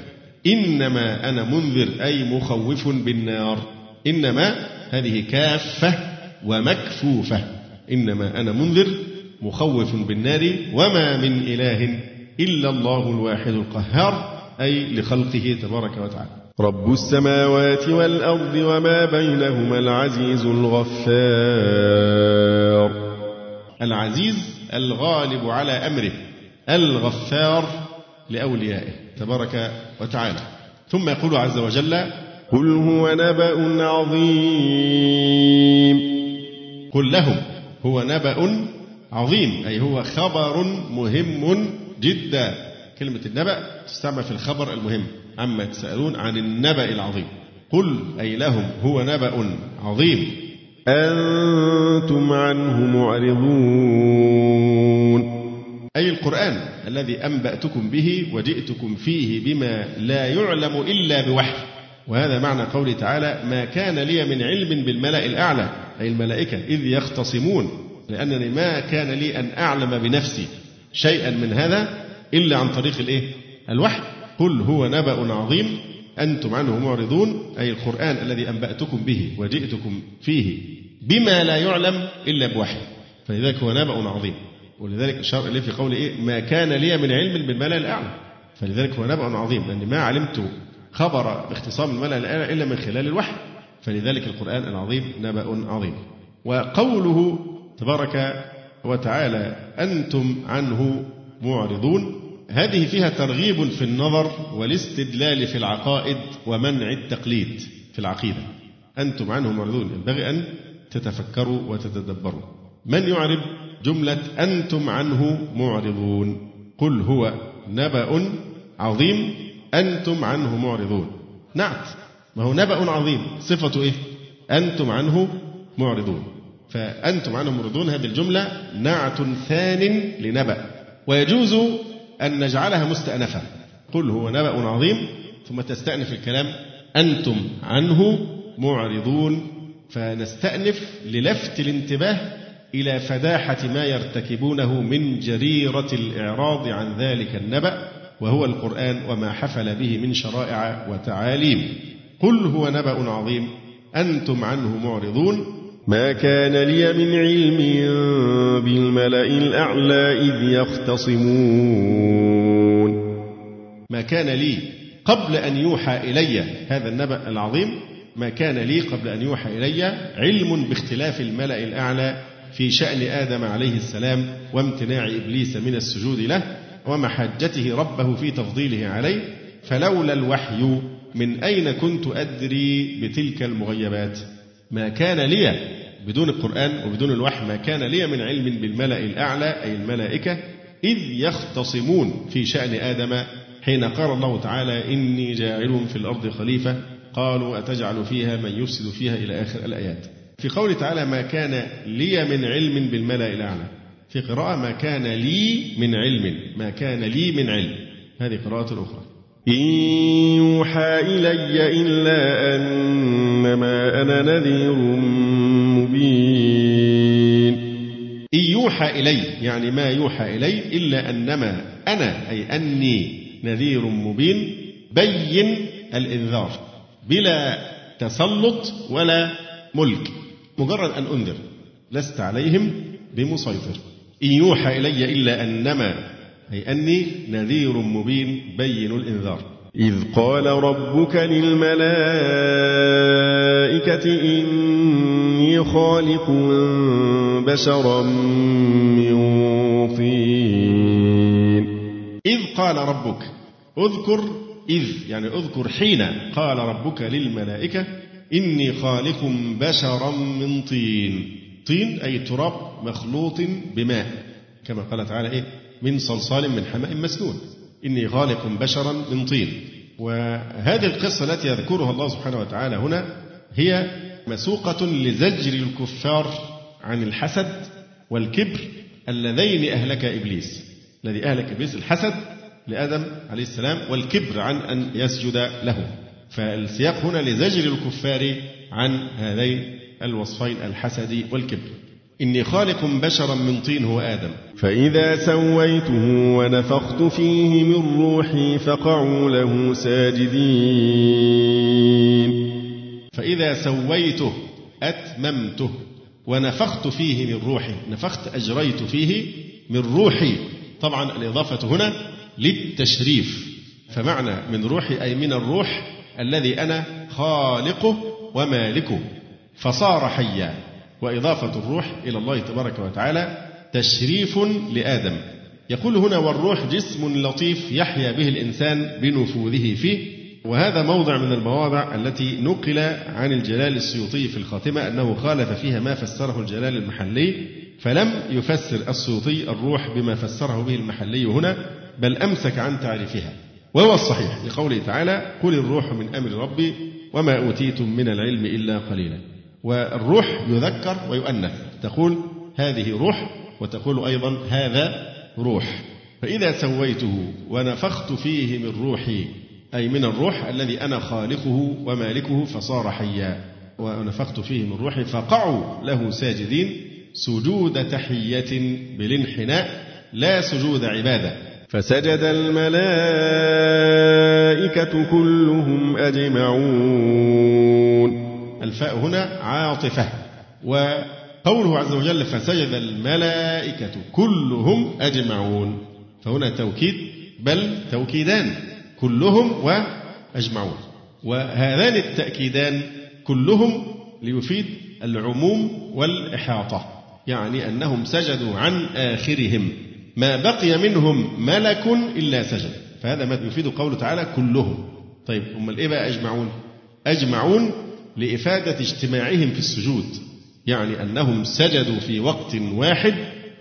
إنما أنا منذر أي مخوف بالنار. إنما هذه كافة ومكفوفة. إنما أنا منذر مخوف بالنار وما من إله إلا الله الواحد القهار أي لخلقه تبارك وتعالى. رب السماوات والأرض وما بينهما العزيز الغفار. العزيز الغالب على أمره الغفار لأوليائه تبارك وتعالى. ثم يقول عز وجل قل هو نبأ عظيم. قل لهم هو نبأ عظيم أي هو خبر مهم جدا. كلمة النبأ تستعمل في الخبر المهم عما يتساءلون عن النبأ العظيم. قل أي لهم هو نبأ عظيم. أنتم عنه معرضون. أي القرآن الذي أنبأتكم به وجئتكم فيه بما لا يعلم إلا بوحي. وهذا معنى قوله تعالى ما كان لي من علم بالملأ الأعلى. أي الملائكة إذ يختصمون لأنني ما كان لي أن أعلم بنفسي شيئا من هذا إلا عن طريق الإيه؟ الوحي. قل هو نبأ عظيم أنتم عنه معرضون أي القرآن الذي أنبأتكم به وجئتكم فيه بما لا يعلم إلا بوحي. فلذلك هو نبأ عظيم. ولذلك أشار إليه في قوله إيه؟ ما كان لي من علم بالملأ الأعلى فلذلك هو نبأ عظيم لأن ما علمت خبر باختصام الملأ الأعلى إلا من خلال الوحي. فلذلك القرآن العظيم نبأ عظيم. وقوله تبارك وتعالى أنتم عنه معرضون هذه فيها ترغيب في النظر والاستدلال في العقائد ومنع التقليد في العقيدة. أنتم عنه معرضون ينبغي أن تتفكروا وتتدبروا. من يعرب؟ جملة أنتم عنه معرضون. قل هو نبأ عظيم أنتم عنه معرضون. نعت. ما هو نبأ عظيم. صفة إيه؟ أنتم عنه معرضون. فأنتم عنه معرضون. هذه الجملة نعت ثان لنبأ. ويجوز أن نجعلها مستأنفة. قل هو نبأ عظيم ثم تستأنف الكلام أنتم عنه معرضون. فنستأنف للفت الانتباه إلى فداحة ما يرتكبونه من جريرة الإعراض عن ذلك النبأ وهو القرآن وما حفل به من شرائع وتعاليم. قل هو نبأ عظيم. أنتم عنه معرضون. ما كان لي من علم بالملأ الأعلى إذ يختصمون. ما كان لي قبل أن يوحى إلي هذا النبأ العظيم. ما كان لي قبل أن يوحى إلي علم باختلاف الملأ الأعلى في شأن آدم عليه السلام وامتناع إبليس من السجود له ومحجته ربه في تفضيله عليه. فلولا الوحي من أين كنت أدري بتلك المغيبات؟ ما كان لي بدون القرآن وبدون الوحي ما كان لي من علم بالملأ الأعلى أي الملائكة إذ يختصمون في شأن آدم حين قال الله تعالى إني جاعل في الأرض خليفة. قالوا أتجعل فيها من يفسد فيها إلى آخر الآيات. في قوله تعالى ما كان لي من علم بالملأ الأعلى. في قراءة ما كان لي من علم ما كان لي من علم. هذه قراءة أخرى. إن يوحى إلي إلا أنما أنا نذير مبين. إن يوحى إلي يعني ما يوحى إلي إلا أنما أنا أي أني نذير مبين بين الإنذار بلا تسلط ولا ملك مجرد أن أنذر لست عليهم بمسيطر. إن يوحى إلي إلا أنما أي أني نذير مبين بين الإنذار. إذ قال ربك للملائكة إني خالق بشرا من طين. إذ قال ربك اذكر إذ يعني اذكر حين قال ربك للملائكة إني خالق بشرا من طين. طين أي تراب مخلوط بماء كما قال تعالى إيه؟ من صلصال من حماء مسنون. إني خالق بشرا من طين. وهذه القصة التي يذكرها الله سبحانه وتعالى هنا هي مسوقة لزجر الكفار عن الحسد والكبر اللذين أهلك إبليس. الذي أهلك إبليس الحسد لآدم عليه السلام والكبر عن أن يسجد له. فالسياق هنا لزجر الكفار عن هذين الوصفين الحسد والكبر. إني خالق بشرا من طين هو آدم. فإذا سويته ونفخت فيه من روحي فقعوا له ساجدين. فإذا سويته أتممته ونفخت فيه من روحي نفخت أجريت فيه من روحي. طبعا الإضافة هنا للتشريف. فمعنى من روحي أي من الروح الذي أنا خالقه ومالكه. فصار حيا. وإضافة الروح إلى الله تبارك وتعالى تشريف لآدم. يقول هنا والروح جسم لطيف يحيا به الإنسان بنفوذه فيه. وهذا موضع من المواضع التي نقل عن الجلال السيوطي في الخاتمة أنه خالف فيها ما فسره الجلال المحلي فلم يفسر السيوطي الروح بما فسره به المحلي هنا بل أمسك عن تعريفها. وهو الصحيح لقوله تعالى قل الروح من أمر ربي وما أوتيتم من العلم إلا قليلا والروح يذكر ويؤنث. تقول هذه روح وتقول أيضا هذا روح. فإذا سويته ونفخت فيه من روحي أي من الروح الذي أنا خالقه ومالكه فصار حيا. ونفخت فيه من روحي فقعوا له ساجدين. سجود تحية بالانحناء لا سجود عبادة. فسجد الملائكة كلهم أجمعون. الفاء هنا عاطفة وقوله عز وجل فسجد الملائكة كلهم أجمعون. فهنا توكيد بل توكيدان كلهم وأجمعون. وهذان التأكيدان كلهم ليفيد العموم والإحاطة يعني أنهم سجدوا عن آخرهم ما بقي منهم ملك إلا سجد. فهذا ما يفيد قوله تعالى كلهم. طيب هم إيه بقى أجمعون؟ أجمعون لإفادة اجتماعهم في السجود يعني أنهم سجدوا في وقت واحد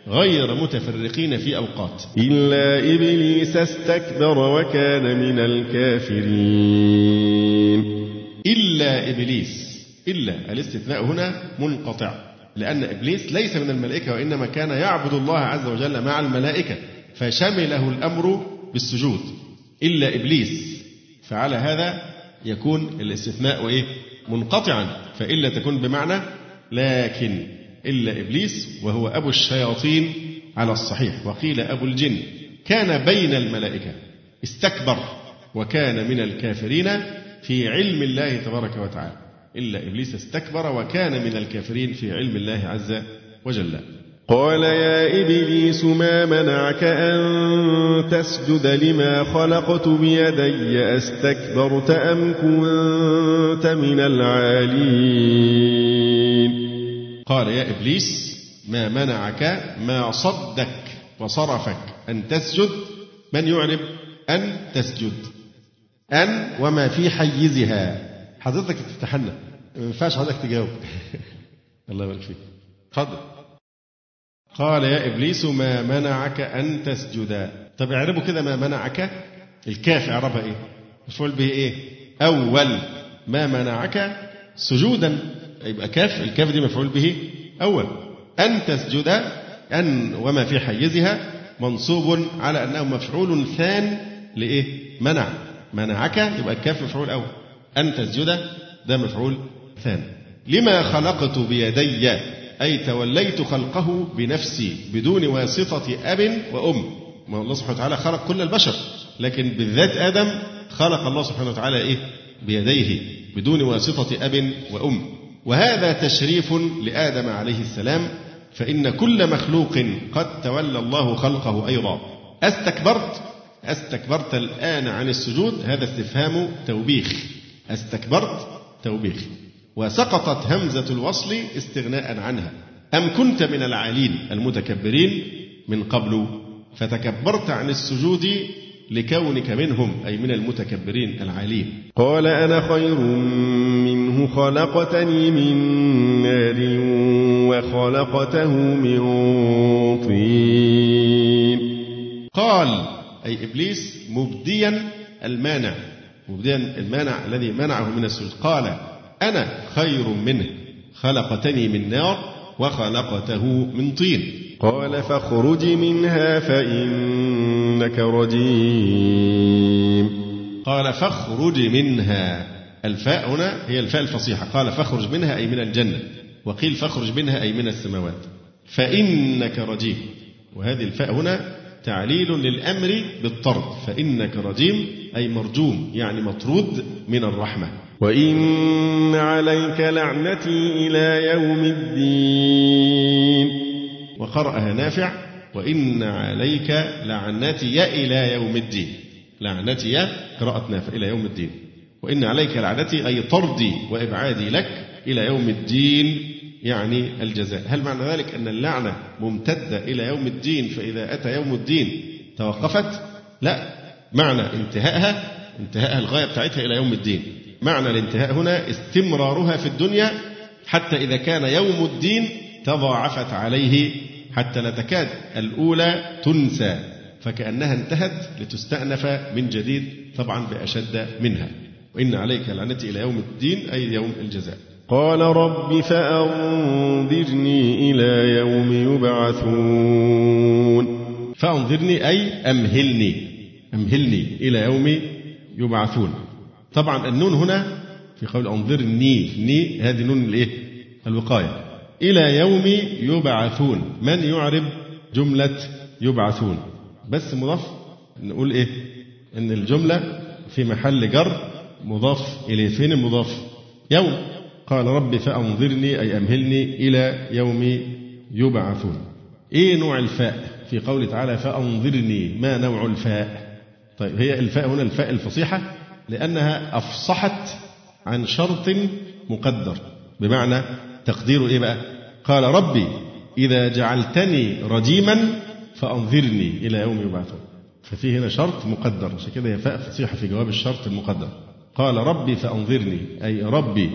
غير متفرقين في أوقات. إلا إبليس استكبر وكان من الكافرين. إلا إبليس إلا الاستثناء هنا منقطع لأن إبليس ليس من الملائكة وإنما كان يعبد الله عز وجل مع الملائكة فشمله الأمر بالسجود. إلا إبليس فعلى هذا يكون الاستثناء وإيه منقطعا فإلا تكون بمعنى لكن إلا إبليس وهو أبو الشياطين على الصحيح. وقيل أبو الجن. كان بين الملائكة. استكبر. وكان من الكافرين في علم الله تبارك وتعالى. إلا إبليس استكبر وكان من الكافرين في علم الله عز وجل. قال يا إبليس ما منعك أن تسجد لما خلقت بيدي؟ أستكبرت أم كنت من العالين؟ قال يا إبليس ما منعك ما صدك وصرفك أن تسجد؟ من يعرب أن تسجد؟ أن وما في حيزها. حضرتك تفتحنا ما ينفعش حضرتك تجاوب. الله يبارك فيك. اتفضل. قال يا إبليس ما منعك أن تسجد؟ طب اعربوا كده ما منعك؟ الكاف اعربها إيه؟ مفعول به إيه؟ أول. ما منعك سجودا؟ يبقى كاف الكاف دي مفعول به أول. أن تسجد؟ أن وما في حيزها. منصوب على أنه مفعول ثان لإيه؟ منع. منعك يبقى الكاف مفعول أول. أن تسجد؟ ده مفعول ثان. لما خلقت بيدي أي توليت خلقه بنفسي بدون واسطة أب وأم. ما الله سبحانه وتعالى خلق كل البشر لكن بالذات آدم خلق الله سبحانه وتعالى إيه؟ بيديه بدون واسطة أب وأم. وهذا تشريف لآدم عليه السلام فإن كل مخلوق قد تولى الله خلقه أيضا. أستكبرت؟ أستكبرت الآن عن السجود؟ هذا استفهام توبيخ. أستكبرت؟ توبيخ. وسقطت همزة الوصل استغناء عنها. أم كنت من العالين المتكبرين من قبل فتكبرت عن السجود لكونك منهم أي من المتكبرين العالين؟ قال أنا خير منه خلقتني من نار وخلقته من طين. قال أي إبليس مبديا المانع مبديا المانع الذي منعه من السجود. قال أنا خير منه. خلقتني من نار وخلقته من طين. قال فاخرج منها فإنك رجيم. قال فاخرج منها. الفاء هنا هي الفاء الفصيحة. قال فاخرج منها أي من الجنة. وقيل فاخرج منها أي من السماوات. فإنك رجيم. وهذه الفاء هنا تعليل للأمر بالطرد. فإنك رجيم أي مرجوم يعني مطرود من الرحمة. وإن عليك لعنتي إلى يوم الدين وقرأها نافع وإن عليك لعنتي إلى يوم الدين لعنتي قراءة نافع إلى يوم الدين وإن عليك لعنتي أي طردي وإبعادي لك إلى يوم الدين يعني الجزاء هل معنى ذلك أن اللعنة ممتدة إلى يوم الدين فإذا أتى يوم الدين توقفت؟ لا معنى انتهائها انتهائها الغاية بتاعتها إلى يوم الدين معنى الانتهاء هنا استمرارها في الدنيا حتى إذا كان يوم الدين تضاعفت عليه حتى لا تكاد الأولى تنسى فكأنها انتهت لتستأنف من جديد طبعا بأشد منها. وإن عليك لعنتي إلى يوم الدين أي يوم الجزاء. قال رب فأنظرني إلى يوم يبعثون. فأنظرني أي أمهلني أمهلني إلى يوم يبعثون. طبعا النون هنا في قول أنظرني ني هذه نون الإيه؟ الوقاية. إلى يوم يبعثون. من يعرب جملة يبعثون؟ بس مضاف نقول إيه؟ إن الجملة في محل جر مضاف إليه. فين المضاف؟ يوم. قال رب فأنظرني أي أمهلني إلى يوم يبعثون. إيه نوع الفاء؟ في قوله تعالى فأنظرني. ما نوع الفاء؟ طيب هي الفاء هنا الفاء الفصيحة لأنها أفصحت عن شرط مقدر. بمعنى تقديره إيه بقى؟ قال ربي إذا جعلتني رجيما فأنظرني إلى يوم يبعثون. ففي هنا شرط مقدر عشان كده فاء فصيحة في جواب الشرط المقدر. قال ربي فأنظرني أي ربي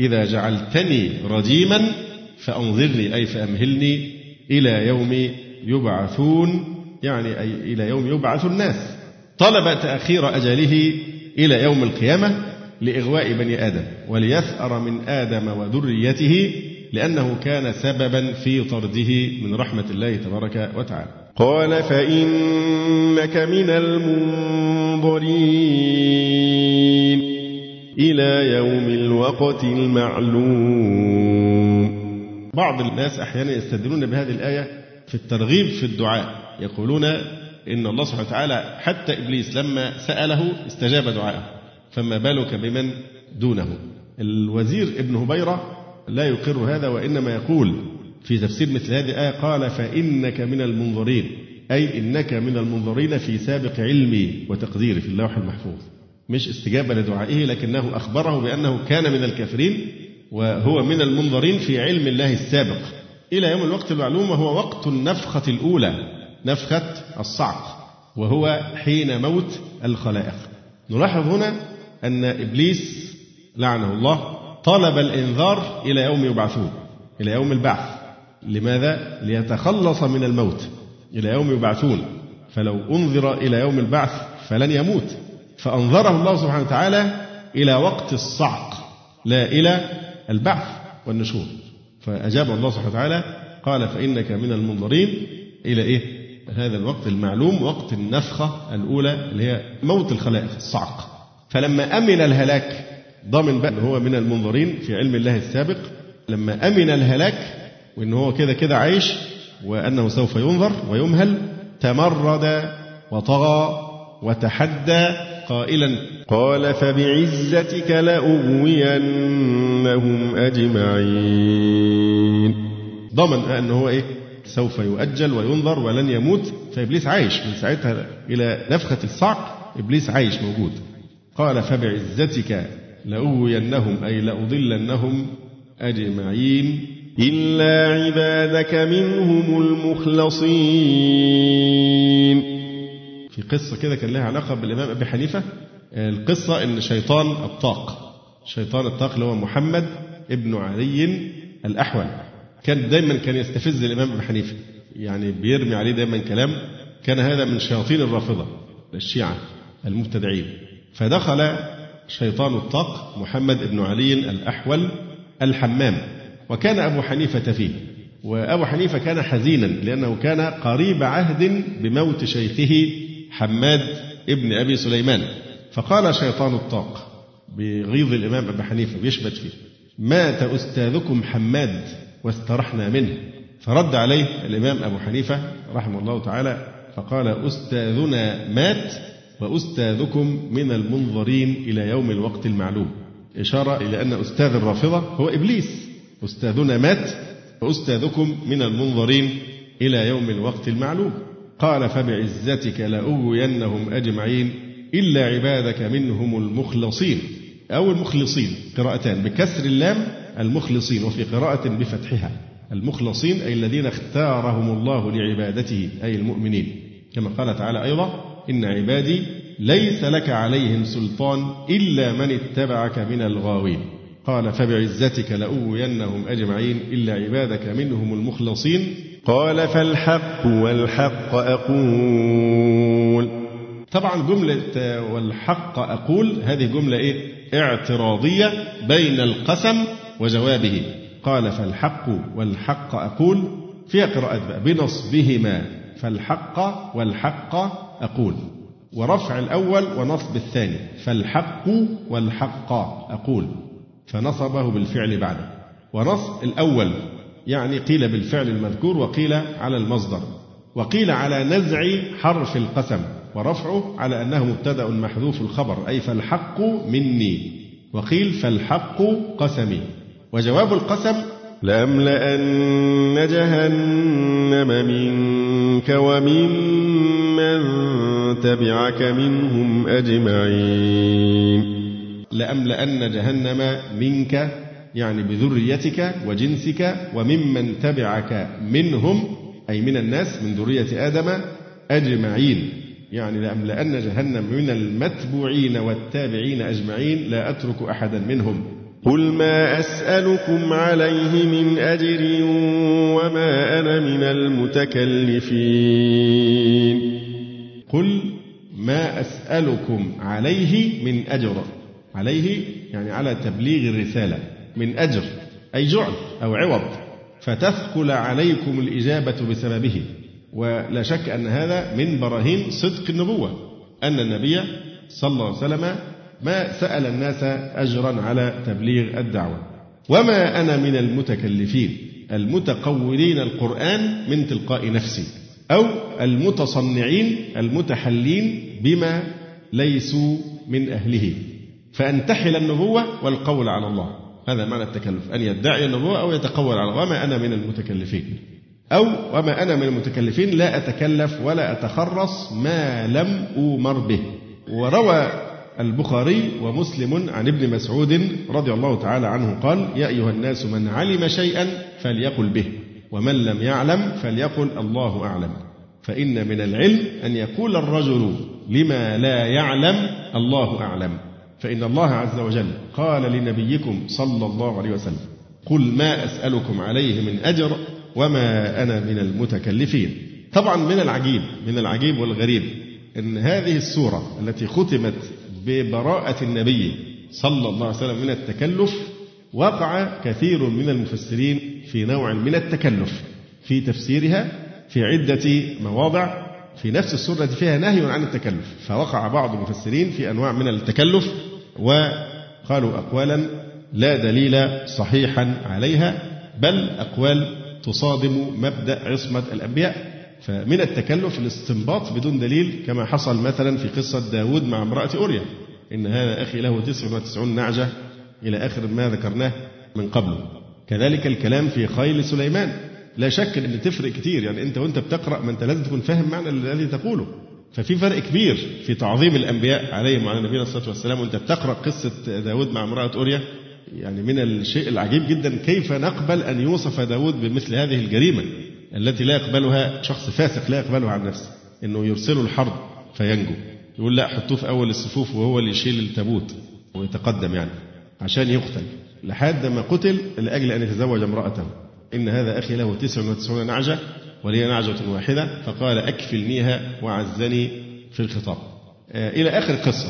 إذا جعلتني رجيما فأنظرني أي فأمهلني إلى يوم يبعثون يعني أي إلى يوم يبعث الناس. طلب تأخير أجله إلى يوم القيامة لإغواء بني آدم وليثأر من آدم وذريته لأنه كان سببا في طرده من رحمة الله تبارك وتعالى. قال فإنك من المنظرين إلى يوم الوقت المعلوم. بعض الناس أحيانا يستدلون بهذه الآية في الترغيب في الدعاء يقولون إن الله سبحانه وتعالى حتى إبليس لما سأله استجاب دعاءه فما بالك بمن دونه؟ الوزير ابن هبيرة لا يقر هذا وإنما يقول في تفسير مثل هذه الآية قال فإنك من المنظرين. أي إنك من المنظرين في سابق علمي وتقديري في اللوح المحفوظ. مش استجابة لدعائه لكنه أخبره بأنه كان من الكافرين وهو من المنظرين في علم الله السابق. إلى يوم الوقت المعلوم وهو وقت النفخة الأولى. نفخة الصعق وهو حين موت الخلائق. نلاحظ هنا أن إبليس لعنه الله طلب الإنذار إلى يوم يبعثون إلى يوم البعث. لماذا؟ ليتخلص من الموت إلى يوم يبعثون. فلو أنذر إلى يوم البعث فلن يموت. فأنظره الله سبحانه وتعالى إلى وقت الصعق لا إلى البعث والنشور. فأجاب الله سبحانه وتعالى قال فإنك من المنظرين. إلى إيه؟ هذا الوقت المعلوم وقت النفخة الأولى اللي هي موت الخلائق الصعق. فلما أمن الهلاك ضمن بقى هو من المنظرين في علم الله السابق لما أمن الهلاك وإن هو كده كده عايش وأنه سوف ينظر ويمهل تمرد وطغى وتحدى قائلا قال فبعزتك لأغوينهم أجمعين. ضمن أنه هو إيه؟ سوف يؤجل وينظر ولن يموت. فإبليس عايش. من ساعتها إلى نفخة الصعق إبليس عايش موجود. قال فبعزتك لأغوينهم أي لأضلنهم أجمعين. إلا عبادك منهم المخلصين. في قصة كده كان لها علاقة بالإمام أبي حنيفة. القصة إن شيطان الطاق. شيطان الطاق اللي هو محمد ابن علي الأحول. كان دايما كان يستفز الإمام أبي حنيفة. يعني بيرمي عليه دايما كلام كان هذا من شياطين الرافضة الشيعة المبتدعين. فدخل شيطان الطاق محمد بن علي الأحول الحمام وكان أبو حنيفة فيه وأبو حنيفة كان حزينا لأنه كان قريب عهد بموت شيخه حماد ابن أبي سليمان. فقال شيطان الطاق بغيظ الإمام أبي حنيفة بيشبت فيه مات أستاذكم حماد واسترحنا منه. فرد عليه الإمام أبو حنيفة رحمه الله تعالى فقال أستاذنا مات وأستاذكم من المنظرين إلى يوم الوقت المعلوم. إشارة إلى أن أستاذ الرافضة هو إبليس. أستاذنا مات وأستاذكم من المنظرين إلى يوم الوقت المعلوم. قال فبعزتك لأغوينهم أجمعين إلا عبادك منهم المخلصين. أو المخلصين قراءتان بكسر اللام المخلصين وفي قراءة بفتحها المخلصين أي الذين اختارهم الله لعبادته أي المؤمنين. كما قال تعالى أيضا إن عبادي ليس لك عليهم سلطان إلا من اتبعك من الغاوين. قال فبعزتك لأغوينهم أجمعين إلا عبادك منهم المخلصين. قال فالحق والحق أقول. طبعا جملة والحق أقول هذه جملة إيه؟ اعتراضية بين القسم وجوابه قال فالحق والحق أقول. فيها قراءة بقى بنصبهما فالحق والحق أقول. ورفع الأول ونصب الثاني فالحق والحق أقول. فنصبه بالفعل بعده. ونصب الأول يعني قيل بالفعل المذكور وقيل على المصدر. وقيل على نزع حرف القسم ورفعه على أنه مبتدأ محذوف الخبر أي فالحق مني. وقيل فالحق قسمي. وجواب القسم لأملأن جهنم منك ومن من تبعك منهم أجمعين. لأملأن جهنم منك يعني بذريتك وجنسك وممن تبعك منهم أي من الناس من ذرية آدم أجمعين. يعني لأملأن جهنم من المتبوعين والتابعين أجمعين لا أترك أحدا منهم. قل ما أسألكم عليه من أجر وما أنا من المتكلفين قل ما أسألكم عليه من أجر عليه يعني على تبليغ الرسالة من أجر أي جعل أو عوض فتثقل عليكم الإجابة بسببه ولا شك أن هذا من براهين صدق النبوة أن النبي صلى الله عليه وسلم ما سأل الناس أجرا على تبليغ الدعوة. وما أنا من المتكلفين المتقولين القرآن من تلقاء نفسي أو المتصنعين المتحلين بما ليسوا من أهله. فأنتحل النبوة والقول على الله. هذا معنى التكلف. أن يدعي النبوة أو يتقول على الله. وما أنا من المتكلفين. أو وما أنا من المتكلفين لا أتكلف ولا أتخرص ما لم أومر به. وروى البخاري ومسلم عن ابن مسعود رضي الله تعالى عنه قال يا أيها الناس من علم شيئا فليقل به ومن لم يعلم فليقل الله أعلم. فإن من العلم أن يقول الرجل لما لا يعلم الله أعلم؟ فإن الله عز وجل قال لنبيكم صلى الله عليه وسلم قل ما أسألكم عليه من أجر وما أنا من المتكلفين. طبعا من العجيب من العجيب والغريب أن هذه السورة التي ختمت ببراءة النبي صلى الله عليه وسلم من التكلف وقع كثير من المفسرين في نوع من التكلف في تفسيرها في عدة مواضع في نفس السورة فيها نهي عن التكلف فوقع بعض المفسرين في أنواع من التكلف وقالوا أقوالا لا دليل صحيحا عليها بل أقوال تصادم مبدأ عصمة الأنبياء. فمن التكلف الاستنباط بدون دليل كما حصل مثلا في قصة داود مع امرأة أوريا. إن هذا أخي له تسع وتسعون نعجة إلى آخر ما ذكرناه من قبل. كذلك الكلام في خيل سليمان. لا شك إن تفرق كتير. يعني أنت وأنت بتقرأ ما أنت لازم تكون فاهم معنى الذي تقوله. ففي فرق كبير في تعظيم الأنبياء عليهم وعلى نبينا الصلاه والسلام وأنت بتقرأ قصة داود مع امرأة أوريا. يعني من الشيء العجيب جدا كيف نقبل أن يوصف داود بمثل هذه الجريمة. التي لا يقبلها شخص فاسق لا يقبلها عن نفسه. إنه يرسله الحرب فينجو. يقول لا حطوه في أول الصفوف وهو اللي يشيل التابوت ويتقدم يعني عشان يقتل. لحد ما قتل لأجل أن يتزوج امرأته. إن هذا أخي له تسع وتسعون نعجة ولي نعجة واحدة. فقال اكفلنيها وعزني في الخطاب. آه، إلى آخر القصة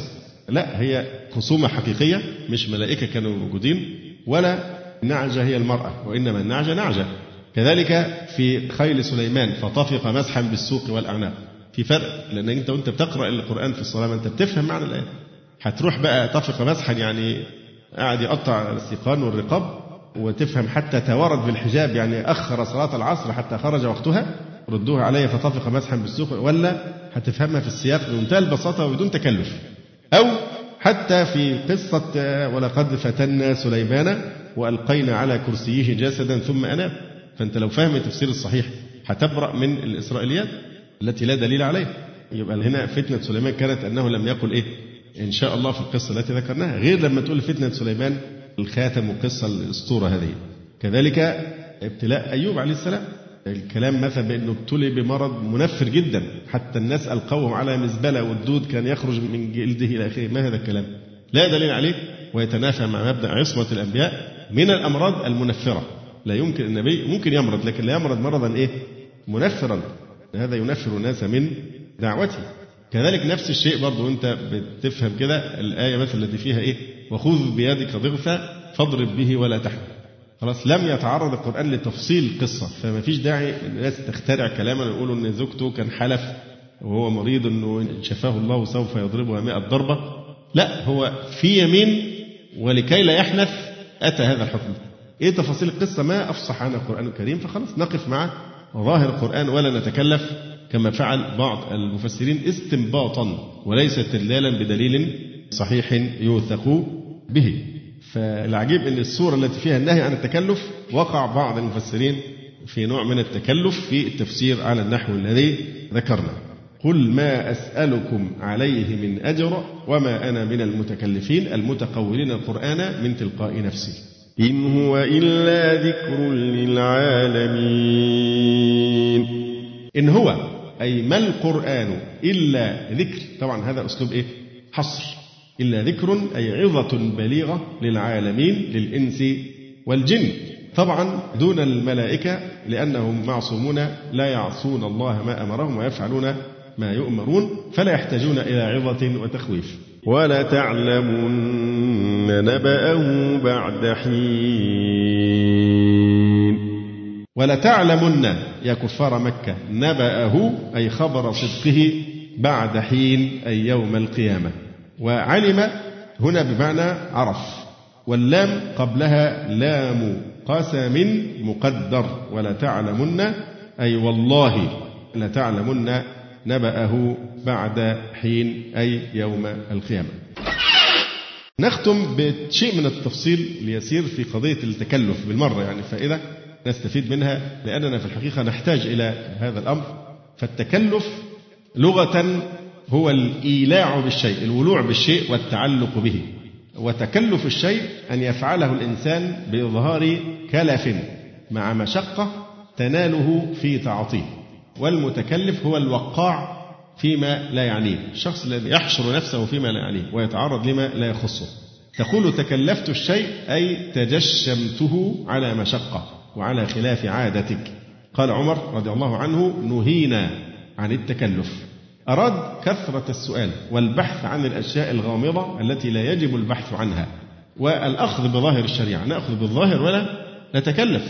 لا هي خصومة حقيقية مش ملائكة كانوا موجودين ولا نعجة هي المرأة وإنما النعجة نعجة. كذلك في خيل سليمان فطفق مسحا بالسوق والأعناق. في فرق لأن أنت وأنت بتقرأ القرآن في الصلاة أنت بتفهم معنى الآية. هتروح بقى طفق مسحا يعني قاعد يقطع السيقان والرقاب وتفهم حتى توارد بالحجاب يعني أخر صلاة العصر حتى خرج وقتها ردوها علي فطفق مسحا بالسوق ولا هتفهمها في السياق بمنتهى البساطة وبدون تكلف. أو حتى في قصة ولقد فتنا سليمان وألقينا على كرسيه جسدا ثم أناب. فأنت لو فاهم التفسير الصحيح هتبرأ من الإسرائيليات التي لا دليل عليها. يبقى هنا فتنة سليمان كانت أنه لم يقل إيه؟ إن شاء الله في القصة التي ذكرناها غير لما تقول فتنة سليمان الخاتم وقصة الأسطورة هذه. كذلك ابتلاء أيوب عليه السلام. الكلام مثلا بأنه ابتلي بمرض منفر جدا حتى الناس ألقوه على مزبلة والدود كان يخرج من جلده إلى آخره. ما هذا الكلام؟ لا دليل عليه. ويتنافى مع مبدأ عصمة الأنبياء من الأمراض المنفرة. لا يمكن النبي ممكن يمرض لكن لا يمرض مرضا إيه؟ منفرا. هذا ينفر الناس من دعوته. كذلك نفس الشيء برضه وأنت بتفهم كده الآية مثلا التي فيها إيه؟ وخذ بيدك ضغثا فاضرب به ولا تحمل خلاص لم يتعرض القرآن لتفصيل القصة فما فيش داعي الناس تخترع كلاما ويقولوا إن زوجته كان حلف وهو مريض إنه إن شفاه الله سوف يضربها 100 ضربة. لا هو في يمين ولكي لا يحنث أتى هذا الحكم. إيه تفاصيل القصة؟ ما أفصح عنها القرآن الكريم فخلاص نقف مع ظاهر القرآن ولا نتكلف. كما فعل بعض المفسرين استنباطا وليس استدلالا بدليل صحيح يوثق به. فالعجيب إن السورة التي فيها النهي عن التكلف وقع بعض المفسرين في نوع من التكلف في التفسير على النحو الذي ذكرنا. قل ما أسألكم عليه من أجر وما أنا من المتكلفين المتقولين القرآن من تلقاء نفسي. إن هو إلا ذكر للعالمين. إن هو أي ما القرآن إلا ذكر. طبعا هذا أسلوب إيه؟ حصر. إلا ذكر أي عظة بليغة للعالمين للإنس والجن. طبعا دون الملائكة لأنهم معصومون لا يعصون الله ما أمرهم ويفعلون ما يؤمرون فلا يحتاجون إلى عظة وتخويف. ولا تعلمن نبأه بعد حين. ولا تعلمن يا كفار مكة نبأه أي خبر صدقه بعد حين أي يوم القيامة. وعلم هنا بمعنى عرف. واللام قبلها لام قسم مقدر. ولا تعلمن أي والله لتعلمن نبأه بعد حين أي يوم القيامة. نختم بشيء من التفصيل اليسير في قضية التكلف بالمرة يعني فائدة نستفيد منها لأننا في الحقيقة نحتاج إلى هذا الأمر. فالتكلف لغة هو الإيلاع بالشيء الولوع بالشيء والتعلق به. وتكلف الشيء أن يفعله الإنسان بإظهار كلف مع مشقة تناله في تعاطيه. والمتكلف هو الوقاع فيما لا يعنيه. الشخص الذي يحشر نفسه فيما لا يعنيه ويتعرض لما لا يخصه. تقول تكلفت الشيء أي تجشمته على مشقة وعلى خلاف عادتك. قال عمر رضي الله عنه نهينا عن التكلف. أراد كثرة السؤال والبحث عن الأشياء الغامضة التي لا يجب البحث عنها. والأخذ بظاهر الشريعة نأخذ بالظاهر ولا نتكلف.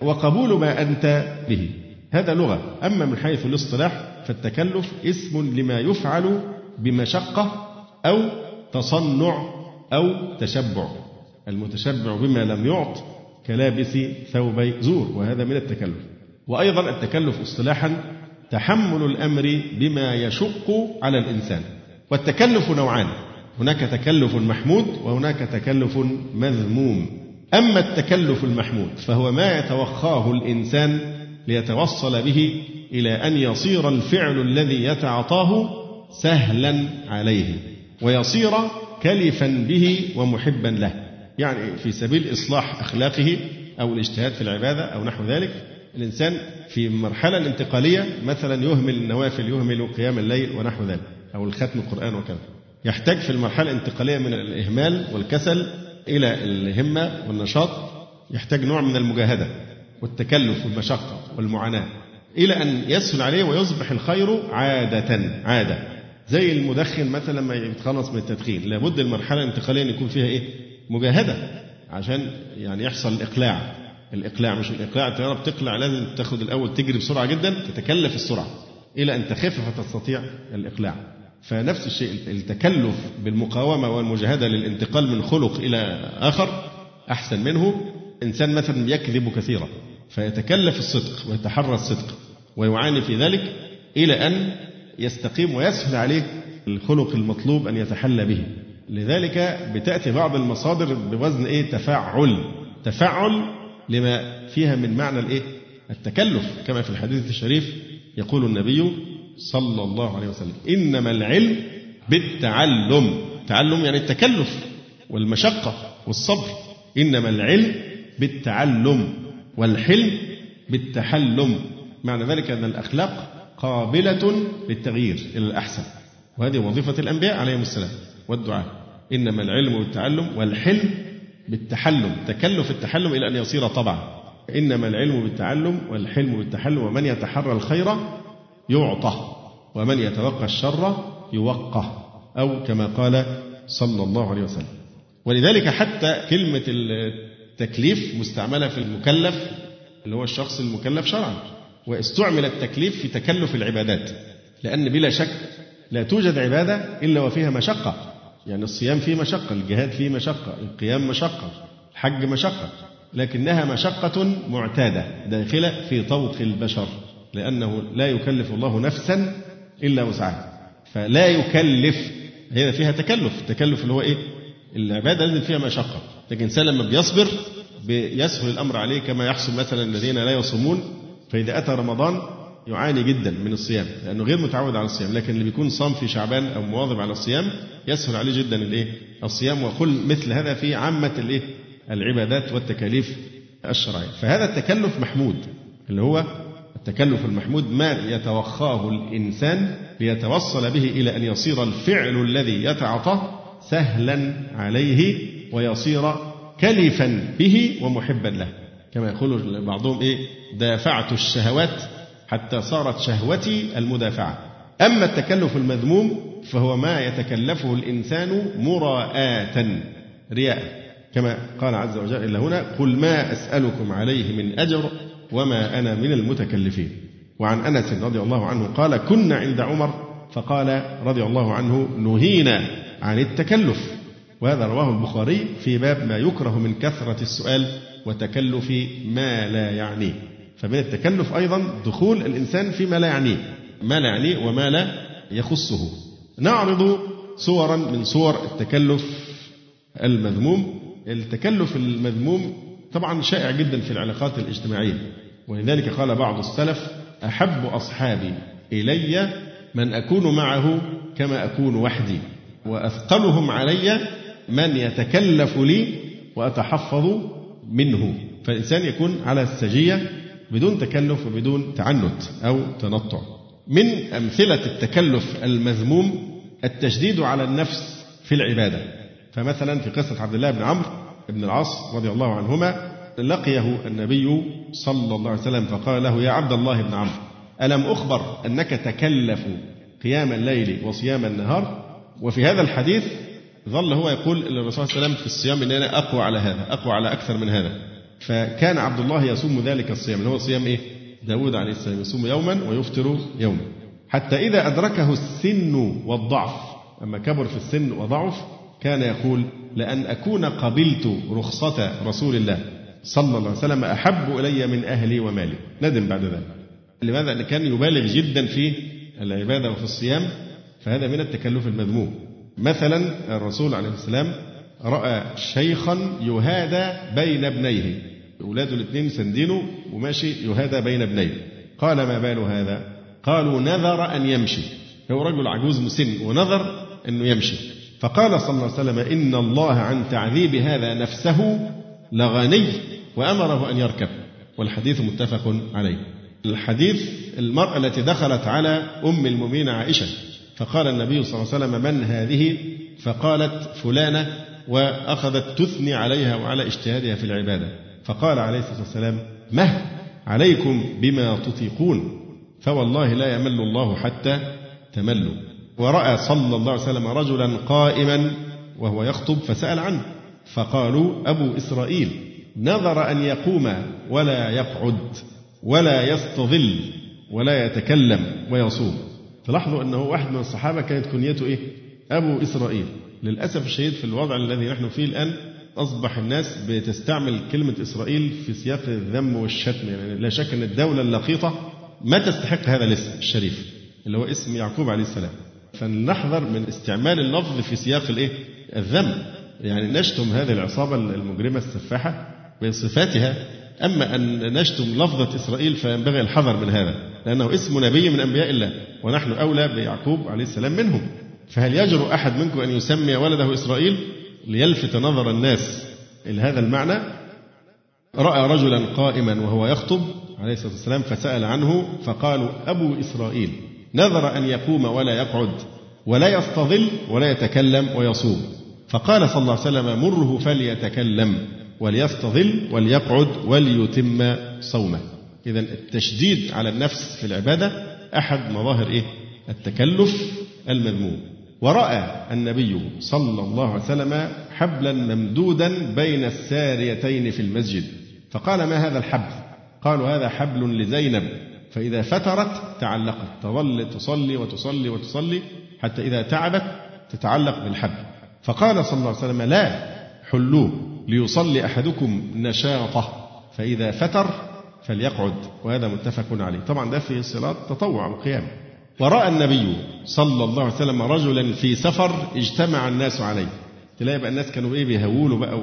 وقبول ما أنت به. هذا لغة. أما من حيث الاصطلاح فالتكلف اسم لما يفعل بمشقة أو تصنع أو تشبع. المتشبع بما لم يعط كلابس ثوبي زور وهذا من التكلف. وأيضا التكلف اصطلاحا تحمل الأمر بما يشق على الإنسان. والتكلف نوعان هناك تكلف محمود وهناك تكلف مذموم. أما التكلف المحمود فهو ما يتوخاه الإنسان ليتوصل به إلى أن يصير الفعل الذي يتعاطاه سهلا عليه ويصير كلفا به ومحبا له. يعني في سبيل إصلاح أخلاقه أو الاجتهاد في العبادة أو نحو ذلك الإنسان في مرحلة الانتقالية مثلا يهمل النوافل يهمل قيام الليل ونحو ذلك أو الختم القرآن وكذا. يحتاج في المرحلة الانتقالية من الإهمال والكسل إلى الهمة والنشاط يحتاج نوع من المجاهدة. والتكلف والمشقة والمعاناة إلى أن يسهل عليه ويصبح الخير عادة عادة. زي المدخن مثلا لما يتخلص من التدخين لابد المرحلة الانتقالية أن يكون فيها إيه؟ مجاهدة عشان يعني يحصل الإقلاع الإقلاع مش الإقلاع الطيارة بتقلع لازم تاخد الأول تجري بسرعة جدا تتكلف السرعة إلى أن تخف فتستطيع الإقلاع. فنفس الشيء التكلف بالمقاومة والمجاهدة للانتقال من خلق إلى آخر أحسن منه. إنسان مثلا يكذب كثيرا. فيتكلف الصدق ويتحرى الصدق ويعاني في ذلك إلى أن يستقيم ويسهل عليه الخلق المطلوب أن يتحلى به. لذلك بتأتي بعض المصادر بوزن إيه؟ تفاعل تفاعل لما فيها من معنى الإيه؟ التكلف. كما في الحديث الشريف يقول النبي صلى الله عليه وسلم إنما العلم بالتعلم. تعلم يعني التكلف والمشقة والصبر. إنما العلم بالتعلم. والحلم بالتحلم. معنى ذلك أن الأخلاق قابلة للتغيير إلى الأحسن. وهذه وظيفة الأنبياء عليهم السلام والدعاء. إنما العلم بالتعلم والحلم بالتحلم. تكلف التحلم إلى أن يصير طبعا. إنما العلم بالتعلم والحلم بالتحلم. ومن يتحرى الخير يعطى ومن يتوقى الشر يوقى. أو كما قال صلى الله عليه وسلم. ولذلك حتى كلمة التكليف مستعملة في المكلف اللي هو الشخص المكلف شرعا. واستعمل التكليف في تكلف العبادات. لأن بلا شك لا توجد عبادة إلا وفيها مشقة. يعني الصيام فيه مشقة الجهاد فيه مشقة القيام مشقة الحج مشقة. لكنها مشقة معتادة داخلة في طوق البشر. لأنه لا يكلف الله نفسا إلا وسعها. فلا يكلف هي فيها تكلف. التكلف اللي هو إيه؟ العبادة لازم فيها مشقة. لكن الإنسان لما بيصبر بيسهل الأمر عليه كما يحصل مثلا الذين لا يصومون فإذا أتى رمضان يعاني جدا من الصيام لأنه غير متعود على الصيام لكن اللي بيكون صام في شعبان أو مواظب على الصيام يسهل عليه جدا الإيه؟ الصيام وكل مثل هذا في عامة الإيه؟ العبادات والتكاليف الشرعية. فهذا التكلف محمود اللي هو التكلف المحمود ما يتوخاه الإنسان ليتوصل به إلى أن يصير الفعل الذي يتعاطاه سهلا عليه ويصير كلفا به ومحبا له. كما يقول بعضهم إيه؟ دافعت الشهوات حتى صارت شهوتي المدافعة. أما التكلف المذموم فهو ما يتكلفه الإنسان مراءة رياء. كما قال عز وجل إلا هنا قل ما أسألكم عليه من أجر وما أنا من المتكلفين. وعن أنس رضي الله عنه قال كنا عند عمر فقال رضي الله عنه نهينا عن التكلف. وهذا رواه البخاري في باب ما يكره من كثرة السؤال وتكلف ما لا يعنيه. فمن التكلف أيضا دخول الإنسان فيما لا يعنيه. ما لا يعنيه وما لا يخصه. نعرض صورا من صور التكلف المذموم. التكلف المذموم طبعا شائع جدا في العلاقات الاجتماعية. ولذلك قال بعض السلف أحب أصحابي إلي من أكون معه كما أكون وحدي وأثقلهم علي من يتكلف لي وأتحفظ منه. فالإنسان يكون على السجية بدون تكلف وبدون تعنت أو تنطع. من أمثلة التكلف المذموم التشديد على النفس في العبادة. فمثلا في قصة عبد الله بن عمرو بن العاص رضي الله عنهما لقيه النبي صلى الله عليه وسلم فقال له يا عبد الله بن عمرو ألم أخبر أنك تكلف قيام الليل وصيام النهار؟ وفي هذا الحديث ظل هو يقول للرسول صلى الله عليه وسلم في الصيام إن أنا أقوى على هذا، أقوى على أكثر من هذا. فكان عبد الله يصوم ذلك الصيام اللي هو صيام إيه؟ داود عليه السلام يصوم يوما ويفطر يوما. حتى إذا أدركه السن والضعف أما كبر في السن وضعف كان يقول لأن أكون قبلت رخصة رسول الله صلى الله عليه وسلم أحب إلي من أهلي ومالي ندم بعد ذلك لماذا؟ لأن كان يبالغ جدا في العبادة وفي الصيام فهذا من التكلف المذموم مثلا الرسول عليه السلام رأى شيخا يهادى بين ابنيه. أولاده الاثنين سندينه وماشي يهادى بين ابنيه. قال ما بال هذا؟ قالوا نذر أن يمشي. هو رجل عجوز مسن ونذر أنه يمشي. فقال صلى الله عليه وسلم إن الله عن تعذيب هذا نفسه لغني وأمره أن يركب. والحديث متفق عليه. الحديث المرأة التي دخلت على أم المؤمنين عائشة. فقال النبي صلى الله عليه وسلم من هذه؟ فقالت فلانة وأخذت تثني عليها وعلى اجتهادها في العبادة. فقال عليه الصلاة والسلام مه عليكم بما تطيقون. فوالله لا يمل الله حتى تملوا. ورأى صلى الله عليه وسلم رجلا قائما وهو يخطب فسأل عنه. فقالوا أبو إسرائيل نظر أن يقوم ولا يقعد ولا يستظل ولا يتكلم ويصوم. تلاحظوا أنه واحد من الصحابة كانت كنيته إيه؟ أبو إسرائيل. للأسف الشديد في الوضع الذي نحن فيه الآن أصبح الناس بتستعمل كلمة إسرائيل في سياق الذم والشتم. يعني لا شك أن الدولة اللقيطة ما تستحق هذا الاسم الشريف اللي هو اسم يعقوب عليه السلام. فلنحذر من استعمال اللفظ في سياق الإيه؟ الذم. يعني نشتم هذه العصابة المجرمة السفاحة بصفاتها أما أن نشتم لفظة إسرائيل فينبغي الحذر من هذا لأنه اسم نبي من أنبياء الله ونحن أولى بيعقوب عليه السلام منهم. فهل يجرؤ أحد منكم أن يسمي ولده إسرائيل ليلفت نظر الناس إلى هذا المعنى؟ رأى رجلا قائما وهو يخطب عليه الصلاة والسلام فسأل عنه فقالوا أبو إسرائيل نذر أن يقوم ولا يقعد ولا يستظل ولا يتكلم ويصوم. فقال صلى الله عليه وسلم مره فليتكلم. وليستظل وليقعد وليتم صومه. إذا التشديد على النفس في العبادة أحد مظاهر إيه؟ التكلف المذموم. ورأى النبي صلى الله عليه وسلم حبلا ممدودا بين الساريتين في المسجد. فقال ما هذا الحبل؟ قالوا هذا حبل لزينب. فإذا فترت تعلقت. تظل تصلي وتصلي وتصلي حتى إذا تعبت تتعلق بالحبل. فقال صلى الله عليه وسلم لا حلوة. ليصلي أحدكم نشاطه فإذا فتر فليقعد وهذا متفق عليه. طبعا ده في صلاة تطوع القيام ورأى النبي صلى الله عليه وسلم رجلا في سفر اجتمع الناس عليه. تلاقي بقى الناس كانوا إيه بيهولوا بقى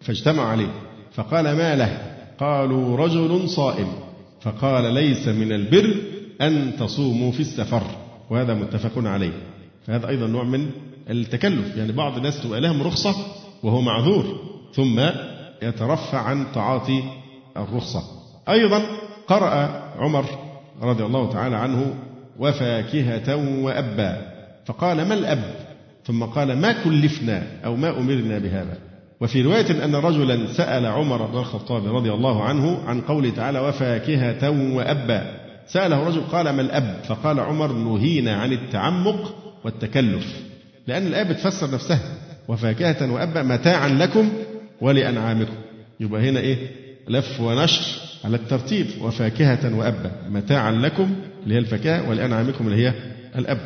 فاجتمعوا عليه. فقال ما له؟ قالوا رجل صائم. فقال ليس من البر أن تصوموا في السفر وهذا متفق عليه. فهذا أيضا نوع من التكلف. يعني بعض الناس تبقى لهم رخصة وهو معذور. ثم يترفع عن تعاطي الرخصة. أيضا قرأ عمر رضي الله تعالى عنه وفاكهة وأبا. فقال ما الأب؟ ثم قال ما كلفنا أو ما أمرنا بهذا. وفي رواية أن رجلا سأل عمر بن الخطاب رضي الله عنه عن قوله تعالى وفاكهة وأبا. سأله رجل قال ما الأب؟ فقال عمر نهينا عن التعمق والتكلف. لأن الآية بتفسر نفسها وفاكهة وأبا متاعا لكم ولأنعامكم. يبقى هنا إيه؟ لف ونشر على الترتيب وفاكهة وأبا. متاعا لكم اللي هي الفاكهة ولأنعامكم اللي هي الأب.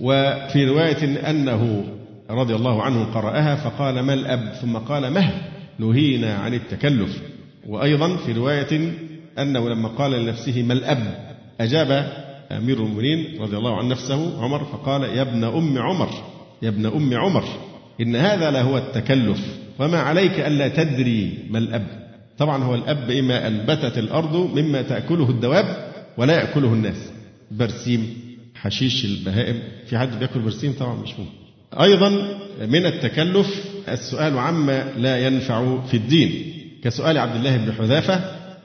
وفي رواية أنه رضي الله عنه قرأها فقال ما الأب؟ ثم قال مه نهينا عن التكلف. وأيضا في رواية أنه لما قال لنفسه ما الأب؟ أجاب أمير المؤمنين رضي الله عنه نفسه عمر فقال يا ابن أم عمر يا ابن أم عمر إن هذا لهو التكلف. وما عليك ألا تدري ما الأب. طبعا هو الأب إما أنبتت الأرض مما تأكله الدواب ولا يأكله الناس. برسيم حشيش البهائم. في حد بيأكل برسيم؟ طبعا مش ممكن أيضا من التكلف السؤال عما لا ينفع في الدين. كسؤال عبد الله بن حذافة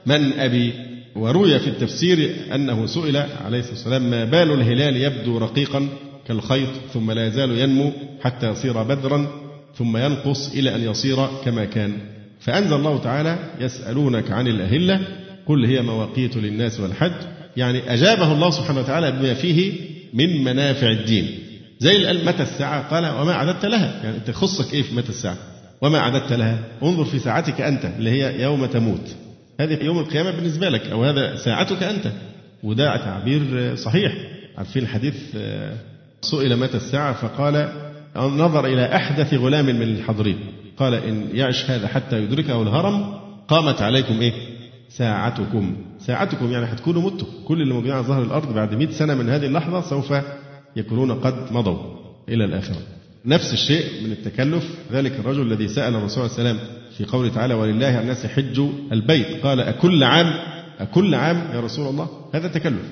من أبي؟ وروي في التفسير أنه سئل عليه الصلاة والسلام ما بال الهلال يبدو رقيقا كالخيط ثم لا يزال ينمو حتى يصير بدرا ثم ينقص إلى أن يصير كما كان. فأنزل الله تعالى يسألونك عن الأهلة قل هي مواقيت للناس والحج. يعني أجابه الله سبحانه وتعالى بما فيه من منافع الدين. زي قال متى الساعة؟ قال وما أعددت لها. يعني أنت خصك إيه في متى الساعة؟ وما أعددت لها. انظر في ساعتك أنت اللي هي يوم تموت. هذه يوم القيامة بالنسبة لك أو هذا ساعتك أنت. وده تعبير صحيح. عارفين الحديث آه، سئل متى الساعة؟ فقال نظر إلى أحدث غلام من الحاضرين. قال إن يعش هذا حتى يدركه الهرم قامت عليكم إيه؟ ساعتكم. ساعتكم يعني هتكونوا متوا. كل اللي موجودين على ظهر الأرض بعد 100 سنة من هذه اللحظة سوف يكونون قد مضوا إلى الآخرة. نفس الشيء من التكلف ذلك الرجل الذي سأل الرسول صلى الله عليه وسلم في قوله تعالى ولله الناس حج البيت قال أكل عام؟ أكل عام يا رسول الله؟ هذا تكلف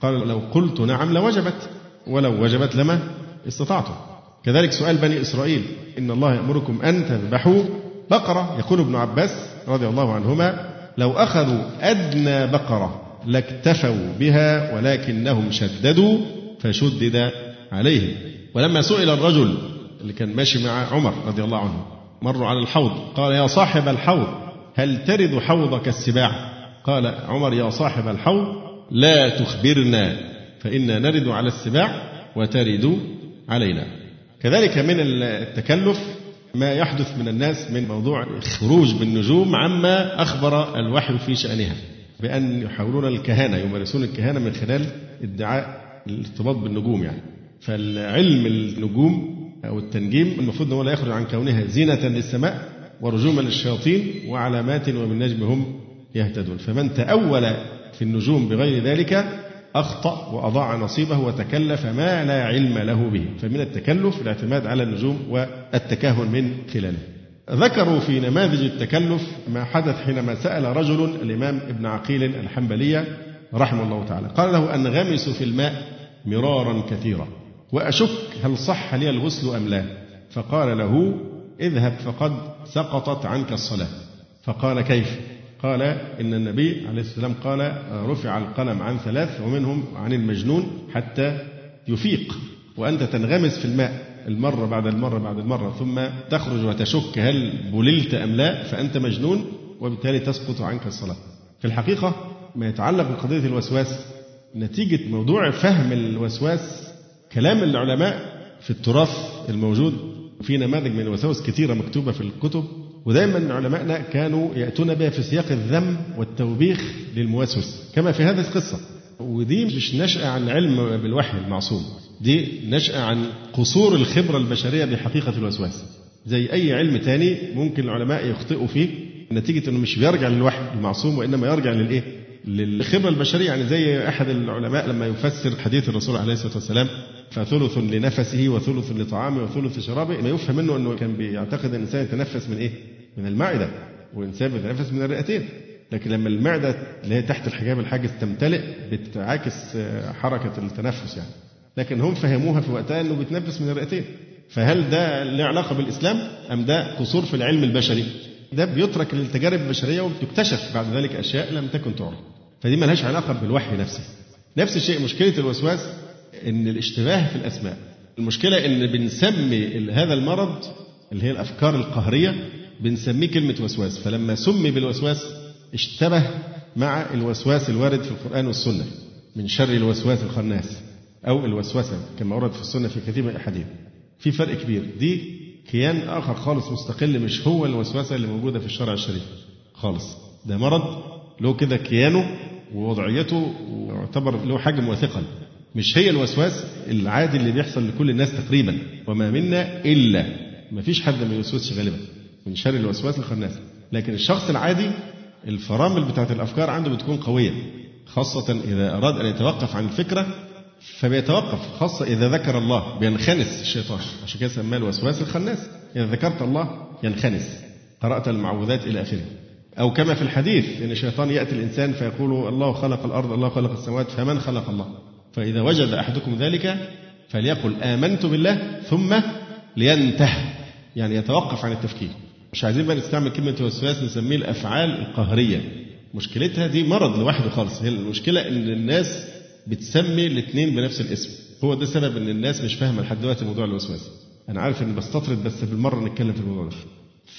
قال لو قلت نعم لوجبت ولو وجبت لما استطعتم كذلك سؤال بني إسرائيل إن الله يأمركم أن تذبحوا بقرة يقول ابن عباس رضي الله عنهما لو أخذوا أدنى بقرة لاكتفوا بها ولكنهم شددوا فشدد عليهم. ولما سئل الرجل اللي كان ماشي مع عمر رضي الله عنه مروا على الحوض قال يا صاحب الحوض هل ترد حوضك السباع؟ قال عمر يا صاحب الحوض لا تخبرنا فإنا نرد على السباع وترد علينا. كذلك من التكلف ما يحدث من الناس من موضوع الخروج بالنجوم عما أخبر الوحي في شأنها. بأن يحاولون الكهانة يمارسون الكهانة من خلال ادعاء الارتباط بالنجوم يعني. فالعلم النجوم أو التنجيم المفروض أنه لا يخرج عن كونها زينة للسماء ورجوما للشياطين وعلامات وبالنجم هم يهتدون. فمن تأول في النجوم بغير ذلك أخطأ وأضاع نصيبه وتكلف ما لا علم له به. فمن التكلف الاعتماد على النجوم والتكهن من خلاله. ذكروا في نماذج التكلف ما حدث حينما سأل رجل الإمام ابن عقيل الحنبلية رحمه الله تعالى. قال له أنغمس في الماء مرارا كثيرا وأشك هل صح لي الغسل أم لا؟ فقال له اذهب فقد سقطت عنك الصلاة. فقال كيف؟ قال إن النبي عليه السلام قال رفع القلم عن ثلاث ومنهم عن المجنون حتى يفيق وأنت تنغمس في الماء المرة بعد المرة بعد المرة ثم تخرج وتشك هل بللت أم لا فأنت مجنون وبالتالي تسقط عنك الصلاة. في الحقيقة ما يتعلق بقضية الوسواس نتيجة موضوع فهم الوسواس كلام العلماء في التراث الموجود في نماذج من الوساوس كثيرة مكتوبة في الكتب. ودائما علمائنا كانوا يأتون بها في سياق الذم والتوبيخ للموسوس كما في هذه القصة ودي مش نشأة عن علم بالوحي المعصوم دي نشأة عن قصور الخبرة البشرية بحقيقة الوسواس زي أي علم تاني ممكن العلماء يخطئوا فيه نتيجة أنه مش بيرجع للوحي المعصوم وإنما يرجع للإيه؟ للخبرة البشرية يعني زي أحد العلماء لما يفسر حديث الرسول عليه الصلاة والسلام فثلث لنفسه وثلث لطعامه وثلث لشرابه ما يفهم منه أنه كان بيعتقد أن الإنسان يتنفس من إيه؟ من المعدة والإنسان بيتنفس من الرئتين. لكن لما المعدة اللي هي تحت الحجاب الحاجز تمتلئ بتعاكس حركة التنفس يعني. لكن هم فهموها في وقتها أنه بيتنفس من الرئتين. فهل ده له علاقة بالإسلام أم ده قصور في العلم البشري؟ ده بيترك للتجارب البشرية وبتكتشف بعد ذلك أشياء لم تكن تعرف. فدي ملهاش علاقة بالوحي نفسه. نفس الشيء مشكلة الوسواس إن الاشتباه في الأسماء. المشكلة إن بنسمي هذا المرض اللي هي الأفكار القهرية بنسميه كلمة وسواس. فلما سمي بالوسواس اشتبه مع الوسواس الوارد في القرآن والسنة من شر الوسواس الخناس أو الوسوسة كما ورد في السنة في كثير من الأحاديث. في فرق كبير. دي كيان آخر خالص مستقل مش هو الوسوسة اللي موجودة في الشرع الشريف خالص. ده مرض له كده كيانه ووضعيته ويعتبر له حجم وثقل مش هي الوسواس العادي اللي بيحصل لكل الناس تقريبا. وما منا إلا ما فيش حد ما يوسوسش غالبا. من شر الوسواس الخناس. لكن الشخص العادي الفرامل بتاعت الأفكار عنده بتكون قوية خاصة إذا أراد أن يتوقف عن الفكرة فبيتوقف خاصة إذا ذكر الله بينخنس الشيطان. عشان كده سماه الوسواس الخناس. إذا ذكرت الله ينخنس. قرأت المعوذات إلى آخره. أو كما في الحديث أن الشيطان يأتي الإنسان فيقول الله خلق الأرض الله خلق السماوات فمن خلق الله؟ فإذا وجد أحدكم ذلك فليقل آمنت بالله ثم لينته يعني يتوقف عن التفكير. مش عايزين بقى نستعمل كلمة الوسواس نسميه الأفعال القهرية. مشكلتها دي مرض لوحده خالص. هي المشكلة إن الناس بتسمي الاثنين بنفس الاسم. هو ده سبب إن الناس مش فاهمة لحد دلوقتي موضوع الوسواس. أنا عارف إني بستطرد بس بالمرة نتكلم في الموضوع ده.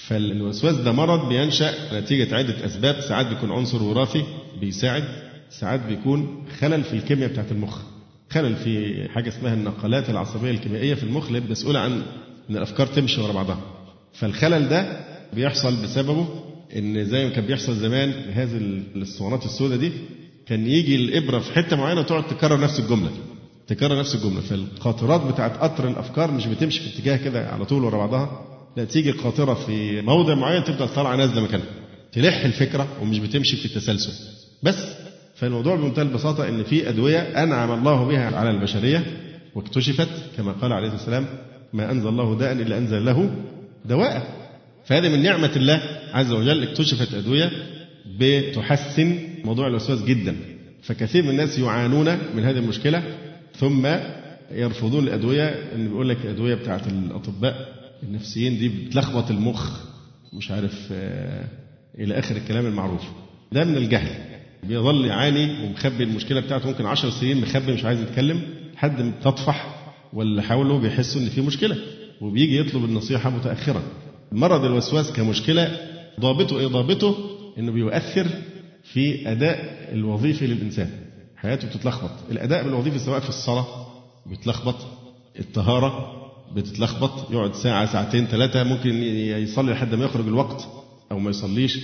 فالوسواس ده مرض بينشأ نتيجة عدة أسباب. ساعات بيكون عنصر وراثي بيساعد ساعات بيكون خلل في الكيمياء بتاعت المخ. خلل في حاجة اسمها النقلات العصبية الكيميائية في المخ اللي مسؤولة عن إن الأفكار تمشي ورا بعضها. فالخلل ده بيحصل بسببه إن زي ما كان بيحصل زمان هذه الاسطوانات السوداء دي كان يجي الإبرة في حتة معينة وتقعد تكرر نفس الجملة تكرر نفس الجملة. فالقاطرات بتاعت قطر الأفكار مش بتمشي في اتجاه كده على طول ورا بعضها لا تيجي القاطرة في موضع معين تفضل طالعة نازلة مكانها تلح الفكرة ومش بتمشي في التسلسل. بس فالموضوع بمنتهى البساطة إن في أدوية أنعم الله بها على البشرية واكتشفت كما قال عليه السلام ما أنزل الله داء إلا أنزل له دواء. فهذه من نعمة الله عز وجل اكتشفت أدوية بتحسن موضوع الوسواس جدا. فكثير من الناس يعانون من هذه المشكلة ثم يرفضون الأدوية. إن بيقول لك الأدوية بتاعت الأطباء النفسيين دي بتلخبط المخ مش عارف آه، إلى آخر الكلام المعروف. ده من الجهل. بيظل يعاني ومخبي المشكلة بتاعته. ممكن 10 سنين مخبي مش عايز يتكلم لحد تطفح واللي حوله بيحسوا إن في مشكلة. وبيجي يطلب النصيحة متأخرا. مرض الوسواس كمشكلة ضابطه إيه؟ ضابطه إنه بيؤثر في أداء الوظيفي للإنسان. حياته بتتلخبط، الأداء الوظيفي سواء في الصلاة بيتلخبط، الطهارة بتتلخبط، يقعد ساعة ساعتين ثلاثة ممكن يصلي لحد ما يخرج الوقت أو ما يصليش،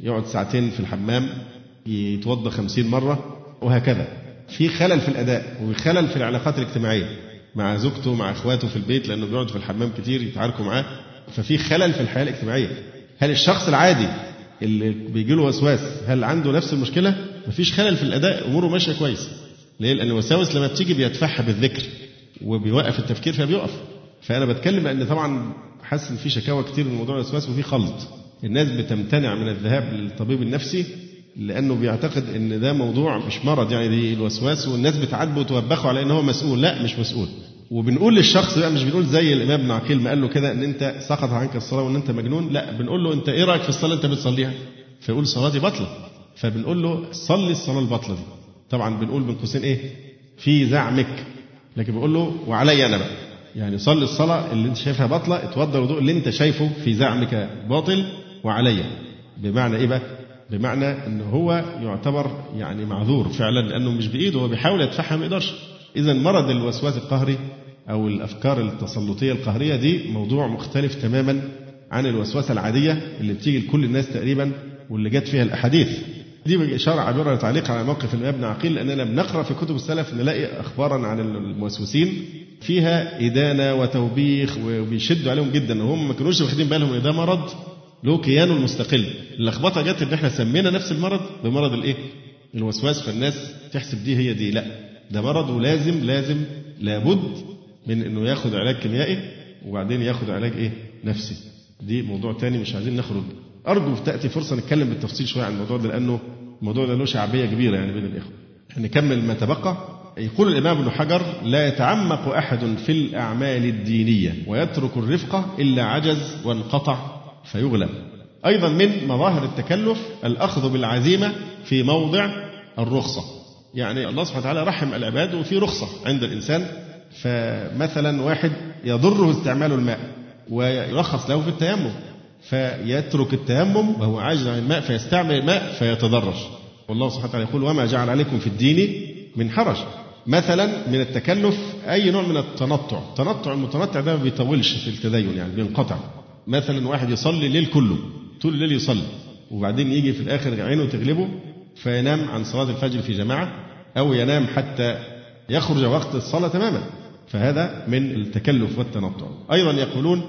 يقعد ساعتين في الحمام يتوضا خمسين مرة وهكذا في خلل في الأداء وخلل في العلاقات الاجتماعية مع زوجته مع اخواته في البيت لأنه بيقعد في الحمام كتير يتعاركوا معاه. ففي خلل في الحياة الاجتماعية. هل الشخص العادي اللي بيجي له وسواس هل عنده نفس المشكلة؟ مفيش خلل في الأداء أموره ماشية كويس. ليه؟ لأن الوساوس لما بتيجي بيدفعها بالذكر وبيوقف التفكير فبيقف. فأنا بتكلم لأن طبعا حاسس إن في شكاوى كتير من موضوع الوسواس وفي خلط. الناس بتمتنع من الذهاب للطبيب النفسي لأنه بيعتقد إن ده موضوع مش مرض يعني دي الوسواس والناس بتعاتبه وتوبخه على إن هو مسؤول. لا مش مسؤول. وبنقول للشخص بقى مش بنقول زي الإمام ابن عقيل ما قال له كده إن أنت سقط عنك الصلاة وإن أنت مجنون. لا بنقول له أنت إيه رأيك في الصلاة أنت بتصليها؟ فيقول صلاتي بطله فبنقول له صلي الصلاة البطله دي. طبعا بنقول بين قوسين إيه؟ في زعمك. لكن بقول له وعلي أنا بقى. يعني صلي الصلاة اللي أنت شايفها باطلة اتوضى الوضوء اللي أنت شايفه في زعمك باطل وعلي. بمعنى إيه بقى؟ بمعنى إن هو يعتبر يعني معذور فعلا لأنه مش بإيده هو بيحاول يدفعها ما يقدرش. اذا مرض الوسواس القهري أو الأفكار التسلطية القهرية دي موضوع مختلف تماما عن الوسوسه العادية اللي بتيجي لكل الناس تقريبا واللي جت فيها الأحاديث. دي إشارة عبارة تعليق على موقف الإمام ابن عقيل لأننا بنقرأ في كتب السلف نلاقي أخبارا عن الموسوسين فيها إدانة وتوبيخ وبيشدوا عليهم جدا. وهم ما كانوش واخدين بالهم إن ده مرض له كيانه المستقل اللخبطة جت إن إحنا سمينا نفس المرض بمرض الإيه؟ الوسواس فالناس تحسب دي هي دي. لا ده مرض ولازم لازم لابد من إنه ياخد علاج كيميائي وبعدين ياخد علاج إيه؟ نفسي. دي موضوع تاني مش عايزين نخرج. أرجو تأتي فرصة نتكلم بالتفصيل شوية عن الموضوع ده لأنه الموضوع ده له شعبية كبيرة يعني بين الإخوة. نكمل ما تبقى. يقول الإمام ابن حجر لا يتعمق أحد في الأعمال الدينية ويترك الرفقة إلا عجز وانقطع فيغلب. أيضا من مظاهر التكلف الأخذ بالعزيمة في موضع الرخصة. يعني الله سبحانه وتعالى رحم العباد وفي رخصة عند الإنسان. فمثلا واحد يضره استعمال الماء ويرخص له في التيمم فيترك التيمم وهو عاجز عن الماء فيستعمل الماء فيتضرر. والله سبحانه وتعالى يقول وما جعل عليكم في الدين من حرج. مثلا من التكلف أي نوع من التنطع. التنطع المتنطع ده ما بيطولش في التدين يعني بينقطع. مثلا واحد يصلي الليل كله طول الليل يصلي وبعدين يجي في الآخر عينه تغلبه فينام عن صلاة الفجر في جماعة أو ينام حتى يخرج وقت الصلاة تماما. فهذا من التكلف والتنطع. أيضا يقولون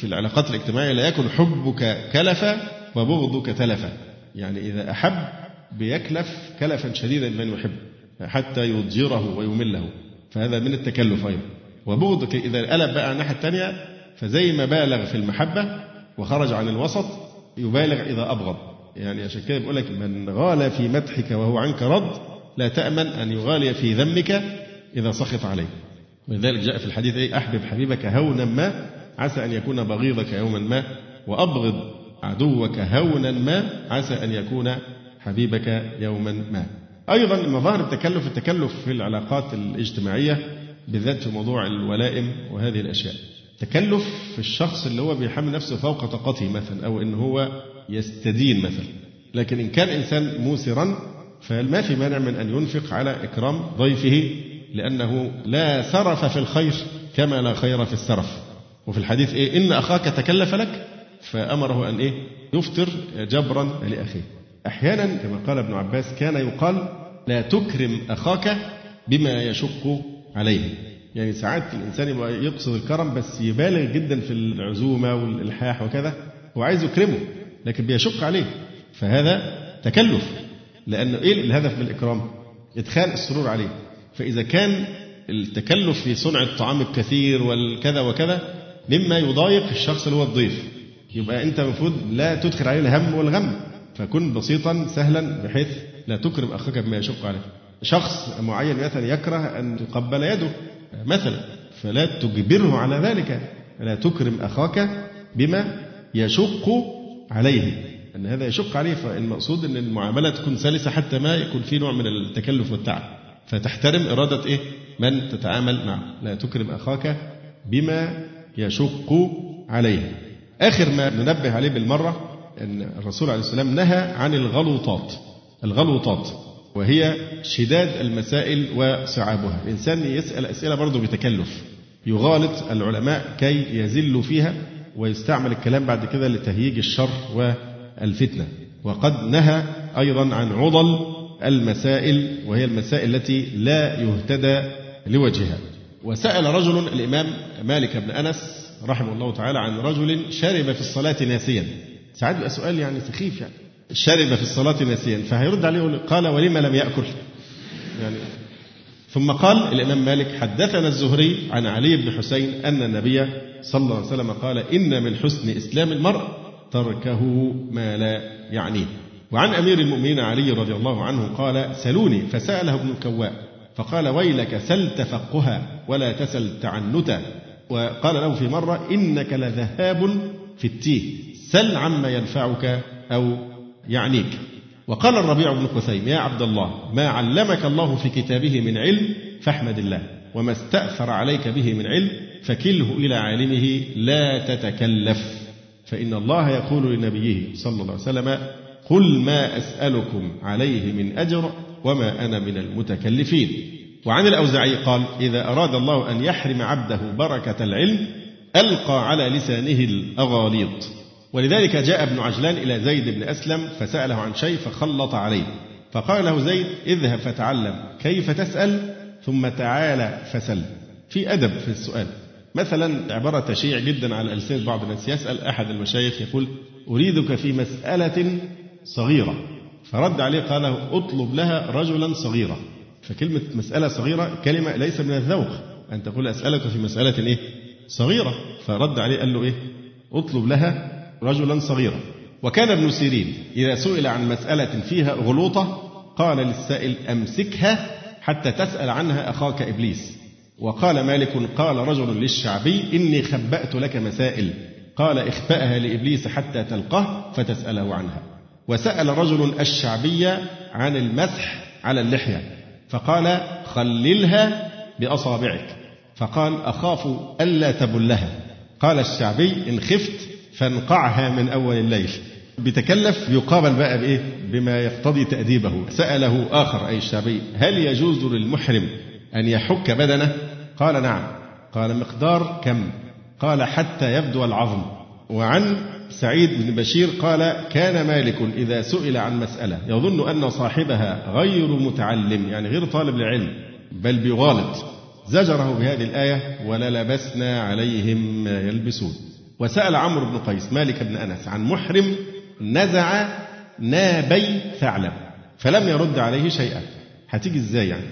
في العلاقات الاجتماعية لا يكن حبك كلفا وبغضك تلفا. يعني إذا أحب بيكلف كلفا شديدا من يحب حتى يضجره ويمله. فهذا من التكلف أيضا. وبغضك إذا قلب بقى الناحية الثانية فزي ما بالغ في المحبة وخرج عن الوسط يبالغ إذا أبغض. يعني عشان كده بيقول لك من غال في مدحك وهو عنك رد لا تأمن أن يغالي في ذمك إذا سخط عليه ولذلك جاء في الحديث إيه؟ أحبب حبيبك هونا ما عسى أن يكون بغيضك يوما ما وأبغض عدوك هونا ما عسى أن يكون حبيبك يوما ما. أيضا مظاهر التكلف التكلف في العلاقات الاجتماعية بالذات في موضوع الولائم وهذه الأشياء. تكلف في الشخص اللي هو بيحمل نفسه فوق طاقته مثلا أو إن هو يستدين مثلا. لكن إن كان إنسان موسرا فما في مانع من أن ينفق على إكرام ضيفه لأنه لا سرف في الخير كما لا خير في السرف وفي الحديث إيه؟ إن أخاك تكلف لك فأمره أن إيه؟ يفطر جبرا لأخيه. أحيانا كما قال ابن عباس كان يقال لا تكرم أخاك بما يشق عليه. يعني ساعات الإنسان يبقى يقصد الكرم بس يبالغ جدا في العزومة والإلحاح وكذا هو عايز يكرمه لكن بيشق عليه. فهذا تكلف لأنه إيه الهدف من الإكرام؟ إدخال السرور عليه. فإذا كان التكلف في صنع الطعام الكثير والكذا وكذا مما يضايق الشخص اللي هو الضيف. يبقى أنت المفروض لا تدخل عليه الهم والغم. فكن بسيطا سهلا بحيث لا تكرم أخاك بما يشق عليه شخص معين مثلا يكره أن تقبل يده. مثلا فلا تجبره على ذلك. لا تكرم أخاك بما يشق عليه. أن هذا يشق عليه فالمقصود أن المعاملة تكون سلسة حتى ما يكون في نوع من التكلف والتعب. فتحترم إرادة إيه؟ من تتعامل معه. لا تكرم أخاك بما يشق عليه. آخر ما ننبه عليه بالمرة أن الرسول عليه السلام نهى عن الغلوطات. الغلوطات. وهي شداد المسائل وصعابها. الإنسان يسأل أسئلة برضه بتكلف. يغالط العلماء كي يزلوا فيها ويستعمل الكلام بعد كده لتهييج الشر والفتنة. وقد نهى أيضا عن عضل المسائل وهي المسائل التي لا يهتدى لوجهها. وسأل رجل الإمام مالك بن أنس رحمه الله تعالى عن رجل شرب في الصلاة ناسيا. ساعات بيبقى سؤال يعني سخيف يعني. شرب في الصلاة ناسيا فهيرد عليه قال ولما لم يأكل؟ يعني ثم قال الإمام مالك حدثنا الزهري عن علي بن حسين أن النبي صلى الله عليه وسلم قال إن من حسن إسلام المرء تركه ما لا يعنيه وعن أمير المؤمنين علي رضي الله عنه قال سلوني فسأله ابن الكواء فقال ويلك سل تفقها ولا تسل تعنتا. وقال له في مرة إنك لذهاب في التيه سل عما ينفعك أو يعنيك. وقال الربيع بن قثيم يا عبد الله ما علمك الله في كتابه من علم فاحمد الله وما استأثر عليك به من علم فكله إلى عالمه لا تتكلف. فإن الله يقول لنبيه صلى الله عليه وسلم قل ما أسألكم عليه من أجر وما أنا من المتكلفين. وعن الأوزعي قال إذا أراد الله أن يحرم عبده بركة العلم ألقى على لسانه الأغاليط. ولذلك جاء ابن عجلان إلى زيد بن أسلم فسأله عن شيء فخلط عليه. فقال له زيد اذهب فتعلم كيف تسأل؟ ثم تعالى فسل. في أدب في السؤال. مثلا عبارة تشيع جدا على ألسنة بعض الناس يسأل أحد المشايخ يقول أريدك في مسألة صغيرة. فرد عليه قال له اطلب لها رجلا صغيرا فكلمة مسألة صغيرة كلمة ليس من الذوق. أن تقول أسألك في مسألة إيه؟ صغيرة. فرد عليه قال له إيه؟ اطلب لها رجلا صغيرا. وكان ابن سيرين إذا سئل عن مسألة فيها غلوطة قال للسائل أمسكها حتى تسأل عنها أخاك إبليس. وقال مالك قال رجل للشعبي إني خبأت لك مسائل. قال اخبأها لإبليس حتى تلقاه فتسأله عنها. وسأل رجل الشعبي عن المسح على اللحية. فقال خللها بأصابعك. فقال أخاف ألا تبلها. قال الشعبي إن خفت فانقعها من أول الليل. بتكلف يقابل بقى بإيه؟ بما يقتضي تأديبه. سأله آخر أي الشعبي هل يجوز للمحرم أن يحك بدنه؟ قال نعم. قال مقدار كم؟ قال حتى يبدو العظم. وعن سعيد بن بشير قال كان مالك إذا سئل عن مسألة. يظن أن صاحبها غير متعلم يعني غير طالب لعلم بل بيغالط زجره بهذه الآية وللبسنا عليهم ما يلبسون. وسأل عمرو بن قيس مالك بن أنس عن محرم نزع نابي ثعلب فلم يرد عليه شيئا. هتيجي إزاي يعني؟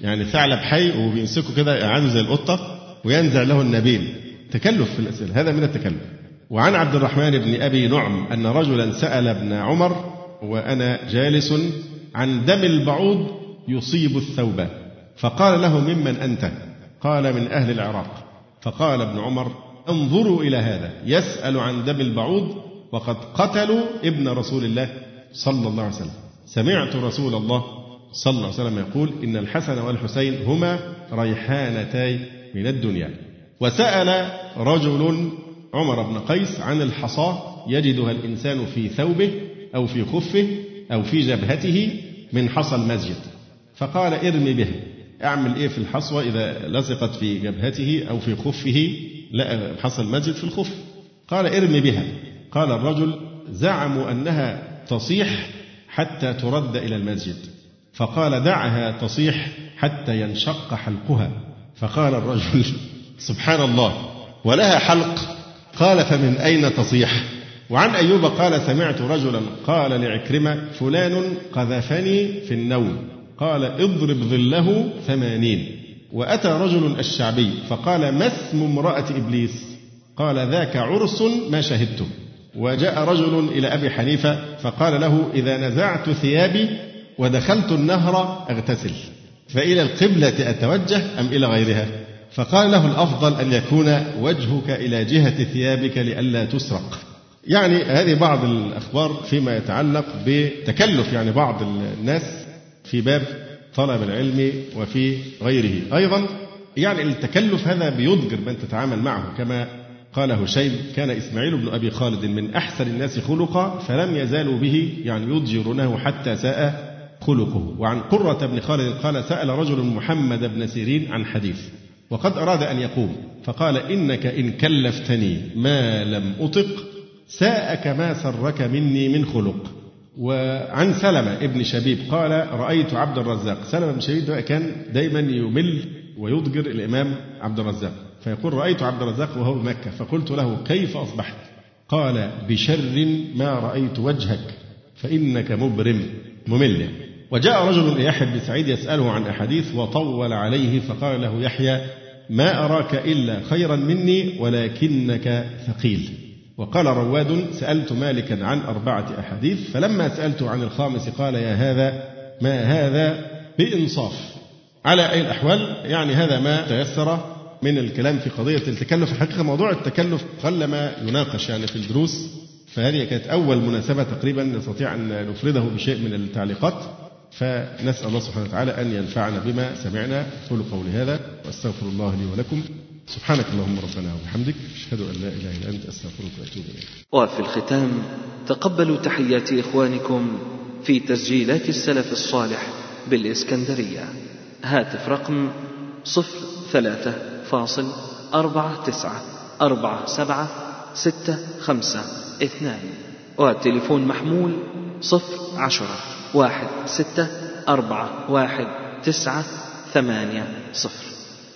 يعني ثعلب حي وبيمسكه كده يقعده زي القطة وينزع له النابين تكلف في الأسئلة هذا من التكلف. وعن عبد الرحمن بن أبي نعم أن رجلا سأل ابن عمر وأنا جالس عن دم البعوض يصيب الثوب فقال له ممن أنت؟ قال من أهل العراق. فقال ابن عمر انظروا إلى هذا. يسأل عن دم البعوض وقد قتلوا ابن رسول الله صلى الله عليه وسلم. سمعت رسول الله صلى الله عليه وسلم يقول إن الحسن والحسين هما ريحانتي من الدنيا. وسأل رجل عمر بن قيس عن الحصاة يجدها الإنسان في ثوبه أو في خفه أو في جبهته من حصى المسجد. فقال ارمي به. أعمل إيه في الحصوة إذا لصقت في جبهته أو في خفه؟ لقى حصى المسجد في الخف. قال ارمي بها. قال الرجل زعموا أنها تصيح حتى ترد إلى المسجد. فقال دعها تصيح حتى ينشق حلقها. فقال الرجل سبحان الله ولها حلق. قال فمن أين تصيح؟ وعن أيوب قال سمعت رجلا قال لعكرمة فلان قذفني في النوم. قال اضرب ظله ثمانين. وأتى رجل الشعبي فقال ما اسم امرأة إبليس؟ قال ذاك عرس ما شهدته. وجاء رجل إلى أبي حنيفة فقال له إذا نزعت ثيابي ودخلت النهر أغتسل. فإلى القبلة أتوجه أم إلى غيرها؟ فقال له الأفضل أن يكون وجهك إلى جهة ثيابك لئلا تسرق. يعني هذه بعض الأخبار فيما يتعلق بتكلف يعني بعض الناس في باب طلب العلم وفي غيره. أيضا يعني التكلف هذا بيضجر من تتعامل معه. كما قال هشيم كان إسماعيل بن أبي خالد من أحسن الناس خلقا فلم يزالوا به يعني يضجرونه حتى ساء خلقه. وعن قرة بن خالد قال سأل رجل محمد بن سيرين عن حديث وقد أراد أن يقوم فقال إنك إن كلفتني ما لم أطق ساءك ما سرك مني من خلق. وعن سلمة ابن شبيب قال رأيت عبد الرزاق. سلمة بن شبيب كان دايما يمل ويضجر الإمام عبد الرزاق فيقول رأيت عبد الرزاق وهو بمكة فقلت له كيف أصبحت؟ قال بشر ما رأيت وجهك فإنك مبرم ممل. وجاء رجل إلى يحيى بن سعيد يسأله عن أحاديث وطول عليه فقال له يحيى ما أراك إلا خيرا مني ولكنك ثقيل. وقال رواد سألت مالكا عن أربعة أحاديث فلما سألته عن الخامس قال يا هذا ما هذا بإنصاف. على أي الأحوال يعني هذا ما تيسر من الكلام في قضية التكلف. الحقيقة موضوع التكلف قلما يناقش يعني في الدروس فهذه كانت أول مناسبة تقريبا نستطيع أن نفرده بشيء من التعليقات. فنسأل الله سبحانه وتعالى أن ينفعنا بما سمعنا. أقول قولي هذا وأستغفر الله لي ولكم. سبحانك اللهم ربنا وبحمدك أشهد أن لا إله إلا أنت أستغفرك وأتوب إليك. وفي الختام تقبلوا تحيات إخوانكم في تسجيلات السلف الصالح بالإسكندرية. هاتف رقم صفر ثلاثة فاصل أربعة تسعة أربعة سبعة ستة خمسة اثنان. والتليفون محمول صفر عشرة واحد ستة أربعة واحد تسعة ثمانية صفر.